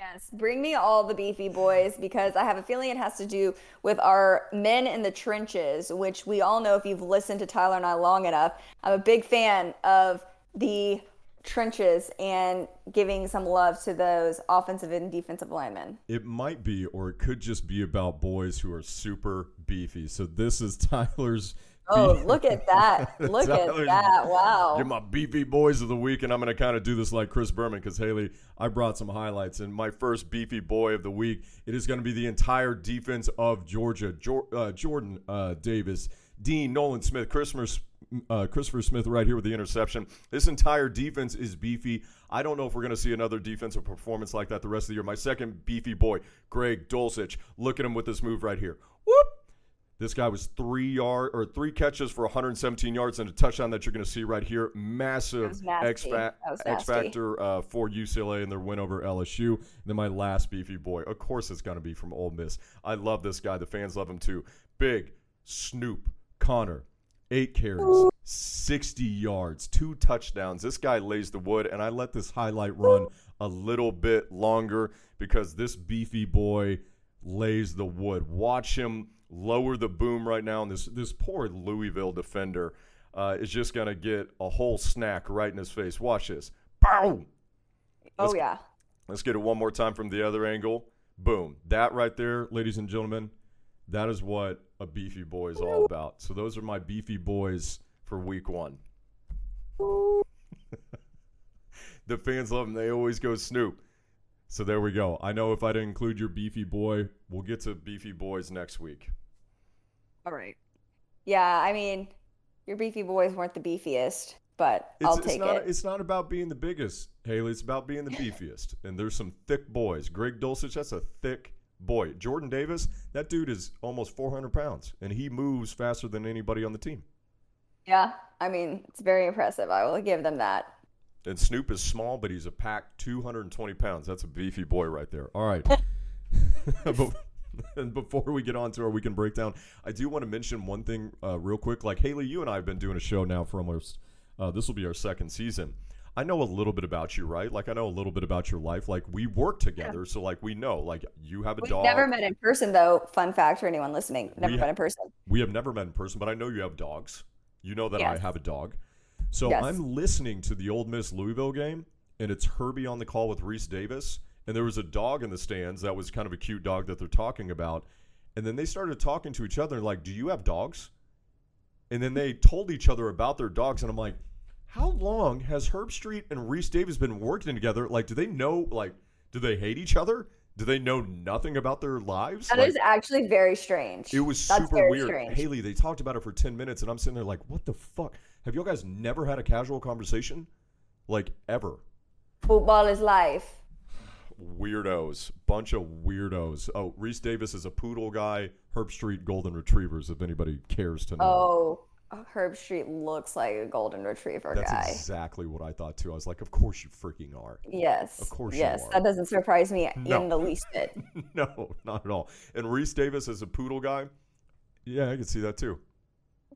Yes, bring me all the beefy boys because I have a feeling it has to do with our men in the trenches, which we all know if you've listened to Tyler and I long enough. I'm a big fan of the trenches and giving some love to those offensive and defensive linemen. It might be, or it could just be about boys who are super beefy. So this is Tyler's. Oh, look at that. Look Tyler's, at that. Wow. You're my beefy boys of the week. And I'm going to kind of do this like Chris Berman because, Haley, I brought some highlights. And my first beefy boy of the week, it is going to be the entire defense of Georgia. uh, Jordan uh, Davis, Dean, Nolan Smith, Christmas uh, Christopher Smith right here with the interception. This entire defense is beefy. I don't know if we're going to see another defensive performance like that the rest of the year. My second beefy boy, Greg Dulcich. Look at him with this move right here. Whoop! This guy was three yard or three catches for 117 yards and a touchdown that you're going to see right here. Massive X, fa- X factor uh, for UCLA and their win over LSU. And then my last beefy boy, of course, it's going to be from Ole Miss. I love this guy. The fans love him too. Big Snoop Conner, eight carries, 60 yards, two touchdowns. This guy lays the wood, and I let this highlight run a little bit longer because this beefy boy lays the wood. Watch him lower the boom right now, and this this poor Louisville defender uh, is just gonna get a whole snack right in his face. Watch this. Boom. Oh yeah. Let's get it one more time from the other angle. Boom. That right there, ladies and gentlemen, that is what a beefy boy is all about. So those are my beefy boys for week one. the fans love them. They always go Snoop. So there we go. I know if I didn't include your beefy boy, we'll get to beefy boys next week. All right. Yeah, I mean, your beefy boys weren't the beefiest, but it's, I'll take not, it. It's not about being the biggest, Haley. It's about being the beefiest. and there's some thick boys. Greg Dulcich, that's a thick boy, Jordan Davis, that dude is almost 400 pounds, and he moves faster than anybody on the team. Yeah, I mean, it's very impressive. I will give them that. And Snoop is small, but he's a pack 220 pounds. That's a beefy boy right there. All right. and before we get on to our weekend breakdown, I do want to mention one thing uh, real quick. Like Haley, you and I have been doing a show now for almost. Uh, this will be our second season. I know a little bit about you, right? Like I know a little bit about your life. Like we work together, yeah. so like we know. Like you have a We've dog. Never met in person though. Fun fact for anyone listening: never we met ha- in person. We have never met in person, but I know you have dogs. You know that yes. I have a dog. So yes. I'm listening to the Ole Miss Louisville game, and it's Herbie on the call with Rece Davis, and there was a dog in the stands that was kind of a cute dog that they're talking about, and then they started talking to each other like, "Do you have dogs?" And then they told each other about their dogs, and I'm like how long has Herbstreit and Rece Davis been working together? Like, do they know? Like, do they hate each other? Do they know nothing about their lives? That like, is actually very strange. It was That's super weird. Strange. Haley, they talked about it for 10 minutes, and I'm sitting there like, what the fuck? Have you guys never had a casual conversation? Like, ever? Football is life. Weirdos. Bunch of weirdos. Oh, Rece Davis is a poodle guy. Herbstreit Golden Retrievers, if anybody cares to know. Oh, Herbstreit looks like a golden retriever guy. That's guy. exactly what I thought too. I was like, of course you freaking are. Yes. Of course yes, you are. that doesn't surprise me No. in the least bit. no, not at all. And Rece Davis is a poodle guy. Yeah, I can see that too.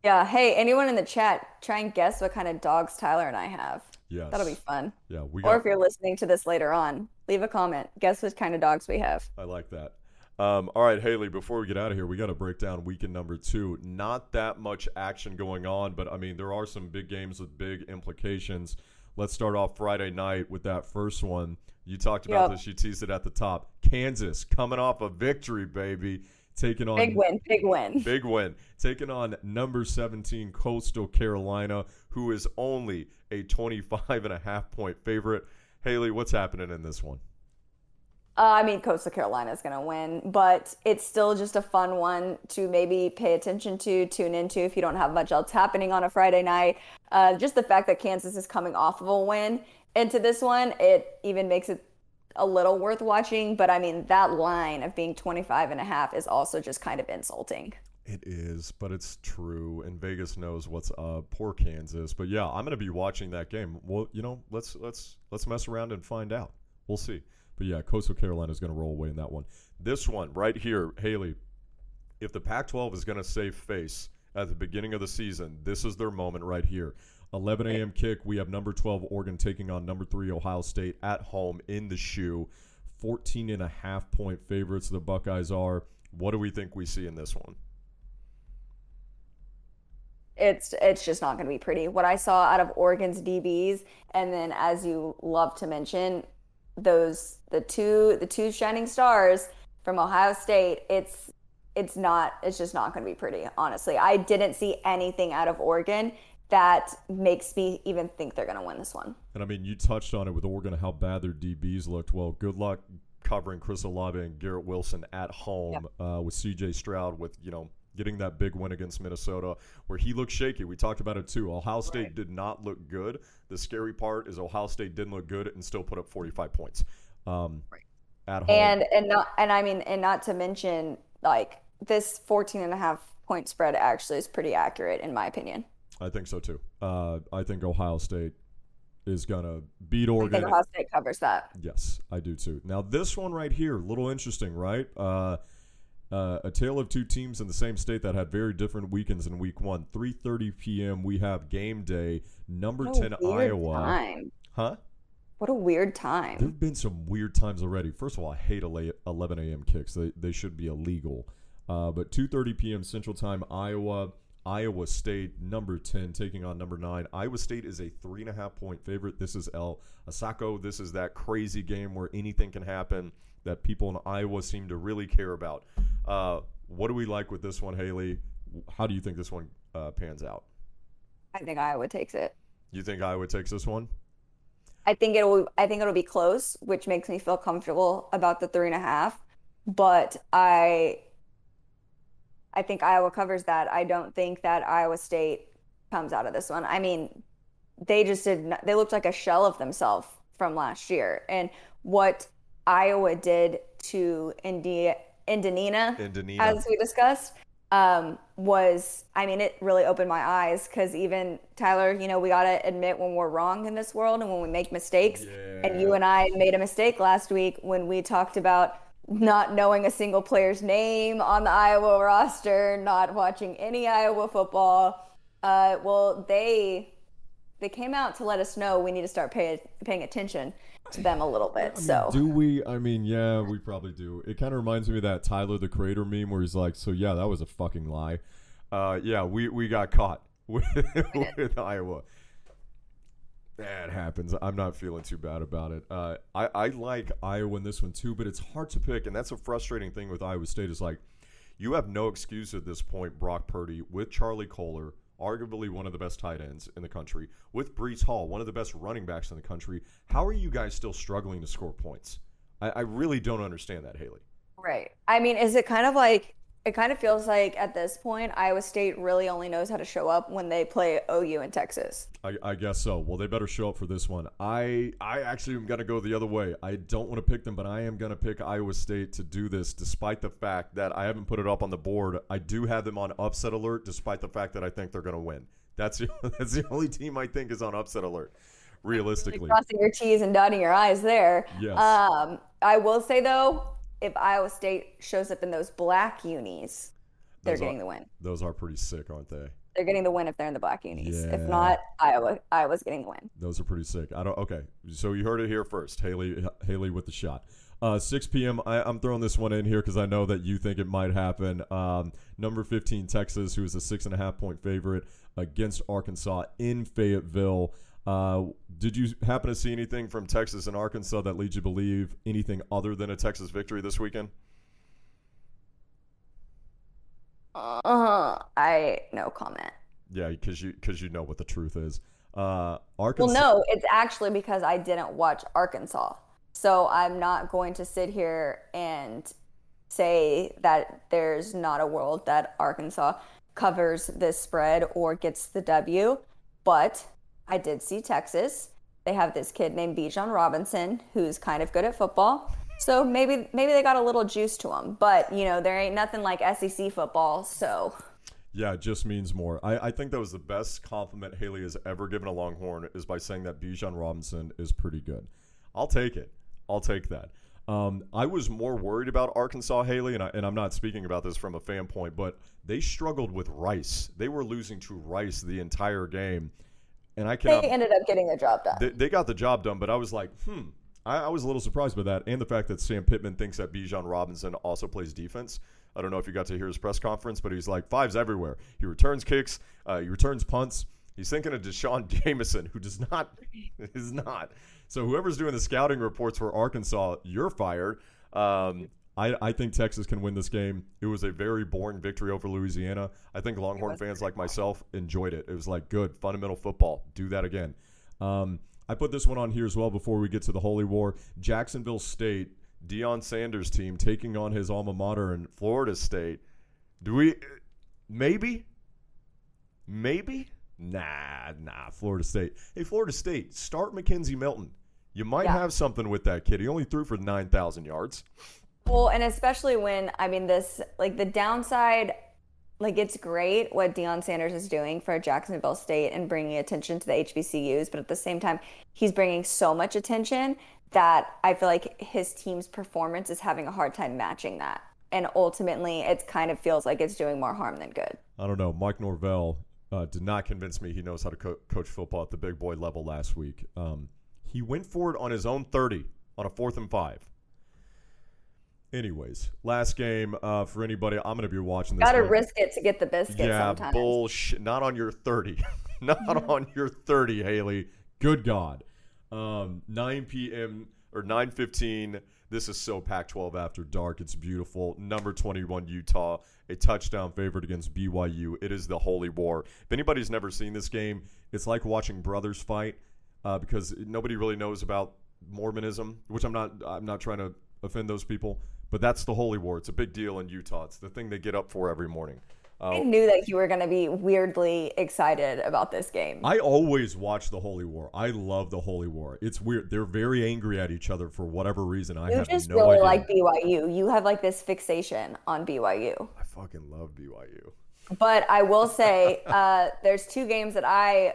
Yeah. Hey, anyone in the chat, try and guess what kind of dogs Tyler and I have. Yes. That'll be fun. Yeah, we Or if you're listening to this later on, leave a comment. Guess what kind of dogs we have. I like that. Um, all right, Haley, before we get out of here, we got to break down weekend number two. Not that much action going on, but I mean, there are some big games with big implications. Let's start off Friday night with that first one. You talked about Yep. this, you teased it at the top. Kansas coming off a victory, baby. Taking on Big win. Big win. Big win. Taking on number 17 Coastal Carolina, who is only a 25 and a half point favorite. Haley, what's happening in this one? Uh, I mean, Coastal Carolina is going to win, but it's still just a fun one to maybe pay attention to, tune into if you don't have much else happening on a Friday night. Uh, just the fact that Kansas is coming off of a win into this one, it even makes it a little worth watching. But I mean, that line of being 25 and a half is also just kind of insulting. It is, but it's true, and Vegas knows what's up. Poor Kansas, but yeah, I'm gonna be watching that game. Well, you know, let's let's let's mess around and find out. We'll see. But yeah, Coastal Carolina is gonna roll away in that one. This one right here, Haley. If the Pac-12 is gonna save face at the beginning of the season, this is their moment right here. 11 a.m. kick. We have number 12 Oregon taking on number three Ohio State at home in the shoe. 14 and a half point favorites. The Buckeyes are. What do we think we see in this one? It's it's just not going to be pretty. What I saw out of Oregon's DBs, and then as you love to mention, those the two the two shining stars from Ohio State. It's it's not it's just not going to be pretty. Honestly, I didn't see anything out of Oregon that makes me even think they're going to win this one. And I mean, you touched on it with Oregon how bad their DBs looked. Well, good luck covering Chris Olave and Garrett Wilson at home uh, with C.J. Stroud with you know getting that big win against Minnesota where he looked shaky. We talked about it too. Ohio State Right. did not look good. The scary part is Ohio State didn't look good and still put up 45 points um, at home. And and not and I mean and not to mention like this 14 and a half point spread actually is pretty accurate in my opinion. I think so too. Uh, I think Ohio State is gonna beat I Oregon. think Ohio State covers that. Yes, I do too. Now this one right here, a little interesting, right? Uh, uh, a tale of two teams in the same state that had very different weekends in week one. 3:30 p.m. We have game day. Number What a 10 weird Iowa. time. Huh? What a weird time. There have been some weird times already. First of all, I hate ele- 11 a.m. kicks. They they should be illegal. Uh, but 2:30 p.m. Central Time, Iowa. Iowa State, number 10, taking on number 9. Iowa State is a three and a half point favorite. This is El Asako. This is that crazy game where anything can happen that people in Iowa seem to really care about. Uh, what do we like with this one, Haley? How do you think this one uh, pans out? I think Iowa takes it. You think Iowa takes this one? I think it'll I think it'll be close, which makes me feel comfortable about the three and a half. But I I think Iowa covers that. I don't think that Iowa State comes out of this one. I mean, they just did not, they looked like a shell of themselves from last year. And what Iowa did to Indi Indiana, Indiana. as we discussed, um, was I mean, it really opened my eyes because even Tyler, you know, we gotta admit when we're wrong in this world and when we make mistakes. And you and I made a mistake last week when we talked about not knowing a single player's name on the Iowa roster, not watching any Iowa football. Uh, well, they they came out to let us know we need to start pay, paying attention to them a little bit. so Do we? I mean, yeah, we probably do. It kind of reminds me of that Tyler the Creator meme where he's like, "So yeah, that was a fucking lie." Uh, yeah, we we got caught with, with Iowa. That happens. I'm not feeling too bad about it. Uh, I I like Iowa in this one too, but it's hard to pick, and that's a frustrating thing with Iowa State. Is like, you have no excuse at this point, Brock Purdy with Charlie Kolar, arguably one of the best tight ends in the country, with Breece Hall, one of the best running backs in the country. How are you guys still struggling to score points? I, I really don't understand that, Haley. Right. I mean, is it kind of like it kind of feels like at this point Iowa State really only knows how to show up when they play OU in Texas. I, I guess so. Well, they better show up for this one. I I actually am gonna go the other way. I don't want to pick them, but I am gonna pick Iowa State to do this, despite the fact that I haven't put it up on the board. I do have them on upset alert, despite the fact that I think they're gonna win. That's the, that's the only team I think is on upset alert. Realistically, really crossing your T's and dotting your I's there. Yes. Um, I will say though, if Iowa State shows up in those black unis, they're Those getting are- the win. Those are pretty sick, aren't they? They're getting the win if they're in the black unis. Yeah. If not, Iowa Iowa's getting the win. Those are pretty sick. I don't. Okay, so you heard it here first. Haley, Haley with the shot. Uh, 6 p.m. I, I'm throwing this one in here because I know that you think it might happen. Um, number 15 Texas, who is a six and a half point favorite against Arkansas in Fayetteville. Uh, did you happen to see anything from Texas and Arkansas that leads you to believe anything other than a Texas victory this weekend? Uh, I no comment. Yeah, because you because you know what the truth is. Uh, Arkansas. Well, no, it's actually because I didn't watch Arkansas. So I'm not going to sit here and say that there's not a world that Arkansas covers this spread or gets the W. But I did see Texas. They have this kid named Bijan Robinson who's kind of good at football. So maybe maybe they got a little juice to them. But you know there ain't nothing like SEC football. So Yeah, it just means more. I, I think that was the best compliment Haley has ever given a Longhorn is by saying that Bijan Robinson is pretty good. I'll take it. I'll take that. Um, I was more worried about Arkansas, Haley, and, I, and I'm not speaking about this from a fan point, but they struggled with Rice. They were losing to Rice the entire game, and I they ended up getting the job done. They, they got the job done, but I was like, hmm. I, I was a little surprised by that, and the fact that Sam Pittman thinks that Bijan Robinson also plays defense. I don't know if you got to hear his press conference, but he's like fives everywhere. He returns kicks, uh, he returns punts. He's thinking of Deshaun Jameson, who does not, is not. So whoever's doing the scouting reports for Arkansas, you're fired. Um, I, I think Texas can win this game. It was a very boring victory over Louisiana. I think Longhorn fans like myself enjoyed it. It was like good fundamental football. Do that again. Um, I put this one on here as well before we get to the Holy War. Jacksonville State, Deion Sanders' team taking on his alma mater in Florida State. Do we? Maybe. Maybe. Nah, nah. Florida State. Hey, Florida State. Start McKenzie Milton. You might Yeah. have something with that kid. He only threw for nine thousand yards. Well, and especially when I mean this, like the downside, like it's great what Deion Sanders is doing for Jacksonville State and bringing attention to the HBCUs, but at the same time, he's bringing so much attention that I feel like his team's performance is having a hard time matching that, and ultimately, it kind of feels like it's doing more harm than good. I don't know. Mike Norvell uh, did not convince me he knows how to co- coach football at the big boy level last week. Um, he went for it on his own 30 on a fourth and five. Anyways, last game uh, for anybody. I'm going to be watching this. Got to risk it to get the biscuit Yeah, sometimes. bullshit. Not on your 30. Not on your 30, Haley. Good God. Um, 9 p.m. or 9:15. This is so Pac-12 after dark. It's beautiful. Number 21 Utah, a touchdown favorite against BYU. It is the holy war. If anybody's never seen this game, it's like watching brothers fight uh, because nobody really knows about Mormonism, which I'm not. I'm not trying to offend those people, but that's the holy war. It's a big deal in Utah. It's the thing they get up for every morning. I knew that you were going to be weirdly excited about this game. I always watch the Holy War. I love the Holy War. It's weird. They're very angry at each other for whatever reason. I you have just no really idea. like BYU. You have like this fixation on BYU. I fucking love BYU. But I will say, uh, there's two games that I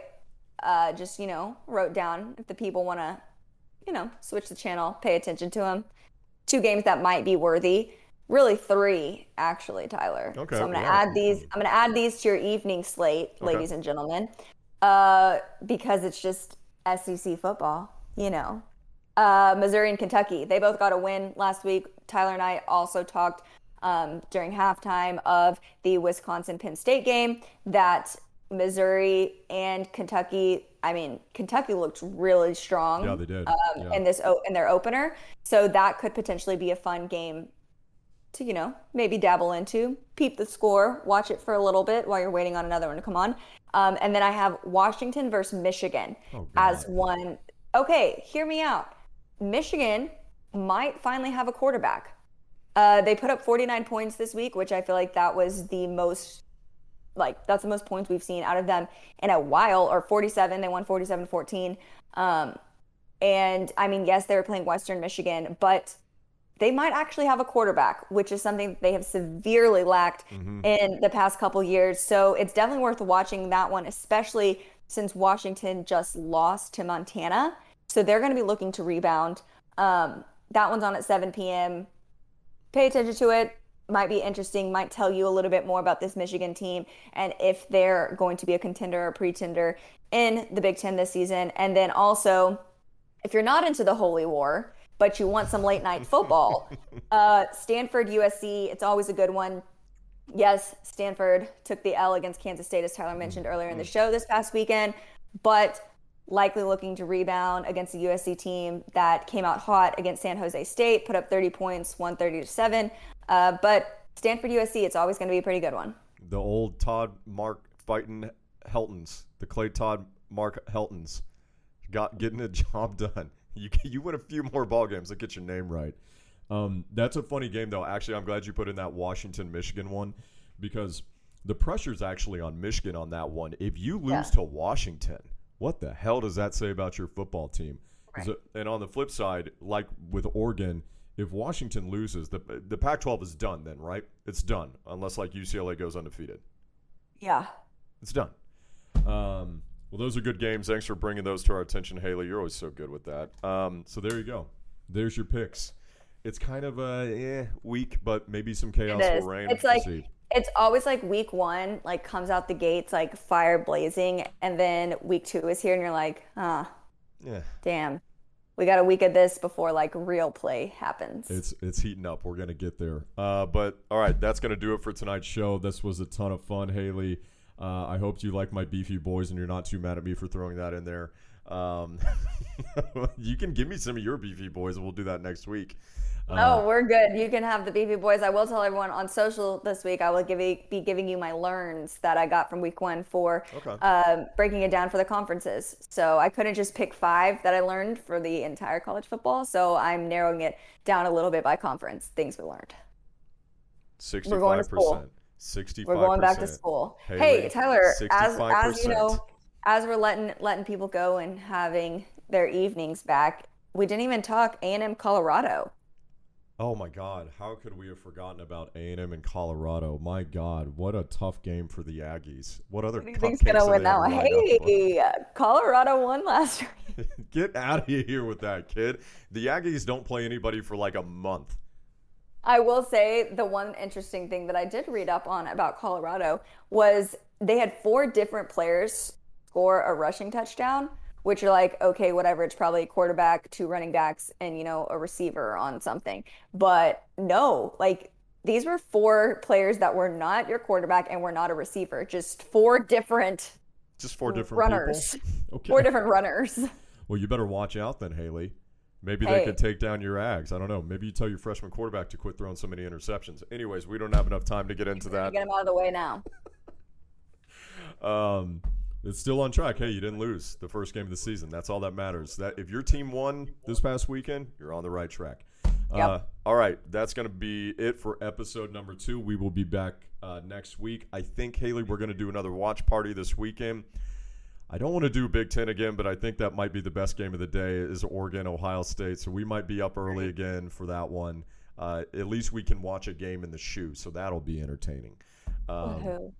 uh, just you know wrote down. If the people want to, you know, switch the channel, pay attention to them. Two games that might be worthy. Really, three actually, Tyler. Okay, So I'm gonna yeah. add these. I'm gonna add these to your evening slate, ladies and gentlemen, uh, because it's just SEC football. You know, uh, Missouri and Kentucky. They both got a win last week. Tyler and I also talked um, during halftime of the Wisconsin Penn State game that Missouri and Kentucky. I mean, Kentucky looked really strong. Yeah, they did. Um, Yeah. in this in their opener, so that could potentially be a fun game to you know maybe dabble into, peep the score, watch it for a little bit while you're waiting on another one to come on. Um, and then I have Washington versus Michigan Oh, as one. Okay, hear me out. Michigan might finally have a quarterback. Uh, they put up 49 points this week, which I feel like that was the most, like, that's the most points we've seen out of them in a while, or 47. They won 47 14. Um, and I mean, yes, they were playing Western Michigan, but they might actually have a quarterback, which is something they have severely lacked mm-hmm. in the past couple years. So it's definitely worth watching that one, especially since Washington just lost to Montana. So they're going to be looking to rebound. Um, that one's on at 7 p.m. Pay attention to it. Might be interesting, might tell you a little bit more about this Michigan team and if they're going to be a contender or pretender in the Big Ten this season. And then also, if you're not into the Holy War, but you want some late night football. uh, Stanford, USC, it's always a good one. Yes, Stanford took the L against Kansas State, as Tyler mentioned earlier in the show this past weekend, but likely looking to rebound against a USC team that came out hot against San Jose State, put up 30 points, 130 to 7. Uh, but Stanford, USC, it's always going to be a pretty good one. The old Todd Mark fighting Heltons, the Clay Todd Mark Heltons, got getting a job done. You you win a few more ball games that get your name right. Um, that's a funny game though. Actually, I'm glad you put in that Washington Michigan one because the pressure's actually on Michigan on that one. If you lose yeah. to Washington, what the hell does that say about your football team? Right. And on the flip side, like with Oregon, if Washington loses, the the Pac-12 is done. Then right, it's done unless like UCLA goes undefeated. Yeah, it's done. Um, well, those are good games. Thanks for bringing those to our attention, Haley. You're always so good with that. Um, so there you go. There's your picks. It's kind of a eh, week, but maybe some chaos will reign. It's like it's always like week one, like comes out the gates like fire blazing, and then week two is here, and you're like, ah, yeah, damn, we got a week of this before like real play happens. It's it's heating up. We're gonna get there. Uh, but all right, that's gonna do it for tonight's show. This was a ton of fun, Haley. Uh, I hope you like my beefy boys and you're not too mad at me for throwing that in there. Um, you can give me some of your beefy boys and we'll do that next week. Uh, we're good. You can have the beefy boys. I will tell everyone on social this week. I will give you, be giving you my learns that I got from week one for okay. uh, breaking it down for the conferences. So I couldn't just pick five that I learned for the entire college football. So I'm narrowing it down a little bit by conference. Things we learned. Sixty-five percent. 65 We're going back to school. Hey, Tyler, as as you know, as we're letting letting people go and having their evenings back, we didn't even talk A&M Colorado. Oh my God! How could we have forgotten about A and M in Colorado? My God, what a tough game for the Aggies. What other Who's gonna win that one? Hey, Colorado won last week. Get out of here with that, kid. The Aggies don't play anybody for like a month. I will say the one interesting thing that I did read up on about Colorado was they had four different players score a rushing touchdown, which are like, okay, whatever, it's probably a quarterback, two running backs, and you know, a receiver on something. But no, like these were four players that were not your quarterback and were not a receiver, just four different just four different runners. Okay. Four different runners. Well, you better watch out then, Haley. Maybe hey. they could take down your Ags. I don't know. Maybe you tell your freshman quarterback to quit throwing so many interceptions. Anyways, we don't have enough time to get into that. Get him out of the way now. um, it's still on track. Hey, you didn't lose the first game of the season. That's all that matters. That if your team won this past weekend, you're on the right track. Yep. Uh, all right, that's going to be it for episode number two. We will be back uh, next week. I think Haley, we're going to do another watch party this weekend. I don't want to do Big Ten again, but I think that might be the best game of the day is Oregon Ohio State. So we might be up early again for that one. Uh, at least we can watch a game in the shoe, so that'll be entertaining. Um,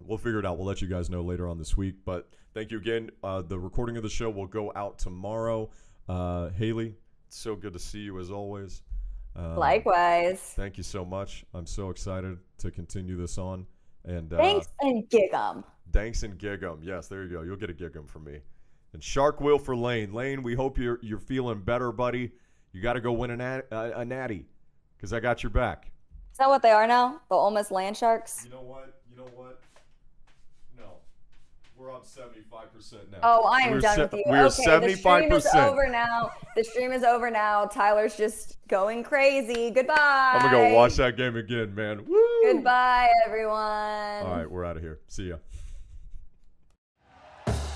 we'll figure it out. We'll let you guys know later on this week. But thank you again. Uh, the recording of the show will go out tomorrow. Uh, Haley, it's so good to see you as always. Uh, Likewise. Thank you so much. I'm so excited to continue this on. And uh, thanks and gig 'em. Danks and Gig'em. Yes, there you go. You'll get a Gig'em from me. And Shark Wheel for Lane. Lane, we hope you're you're feeling better, buddy. You got to go win an nat, a, a natty because I got your back. Is that what they are now? The Ole Miss Land Sharks? You know what? You know what? No. We're on 75% now. Oh, I am we're done se- with you. We're okay, 75%. the stream is over now. The stream is over now. Tyler's just going crazy. Goodbye. I'm going to go watch that game again, man. Woo! Goodbye, everyone. All right, we're out of here. See ya.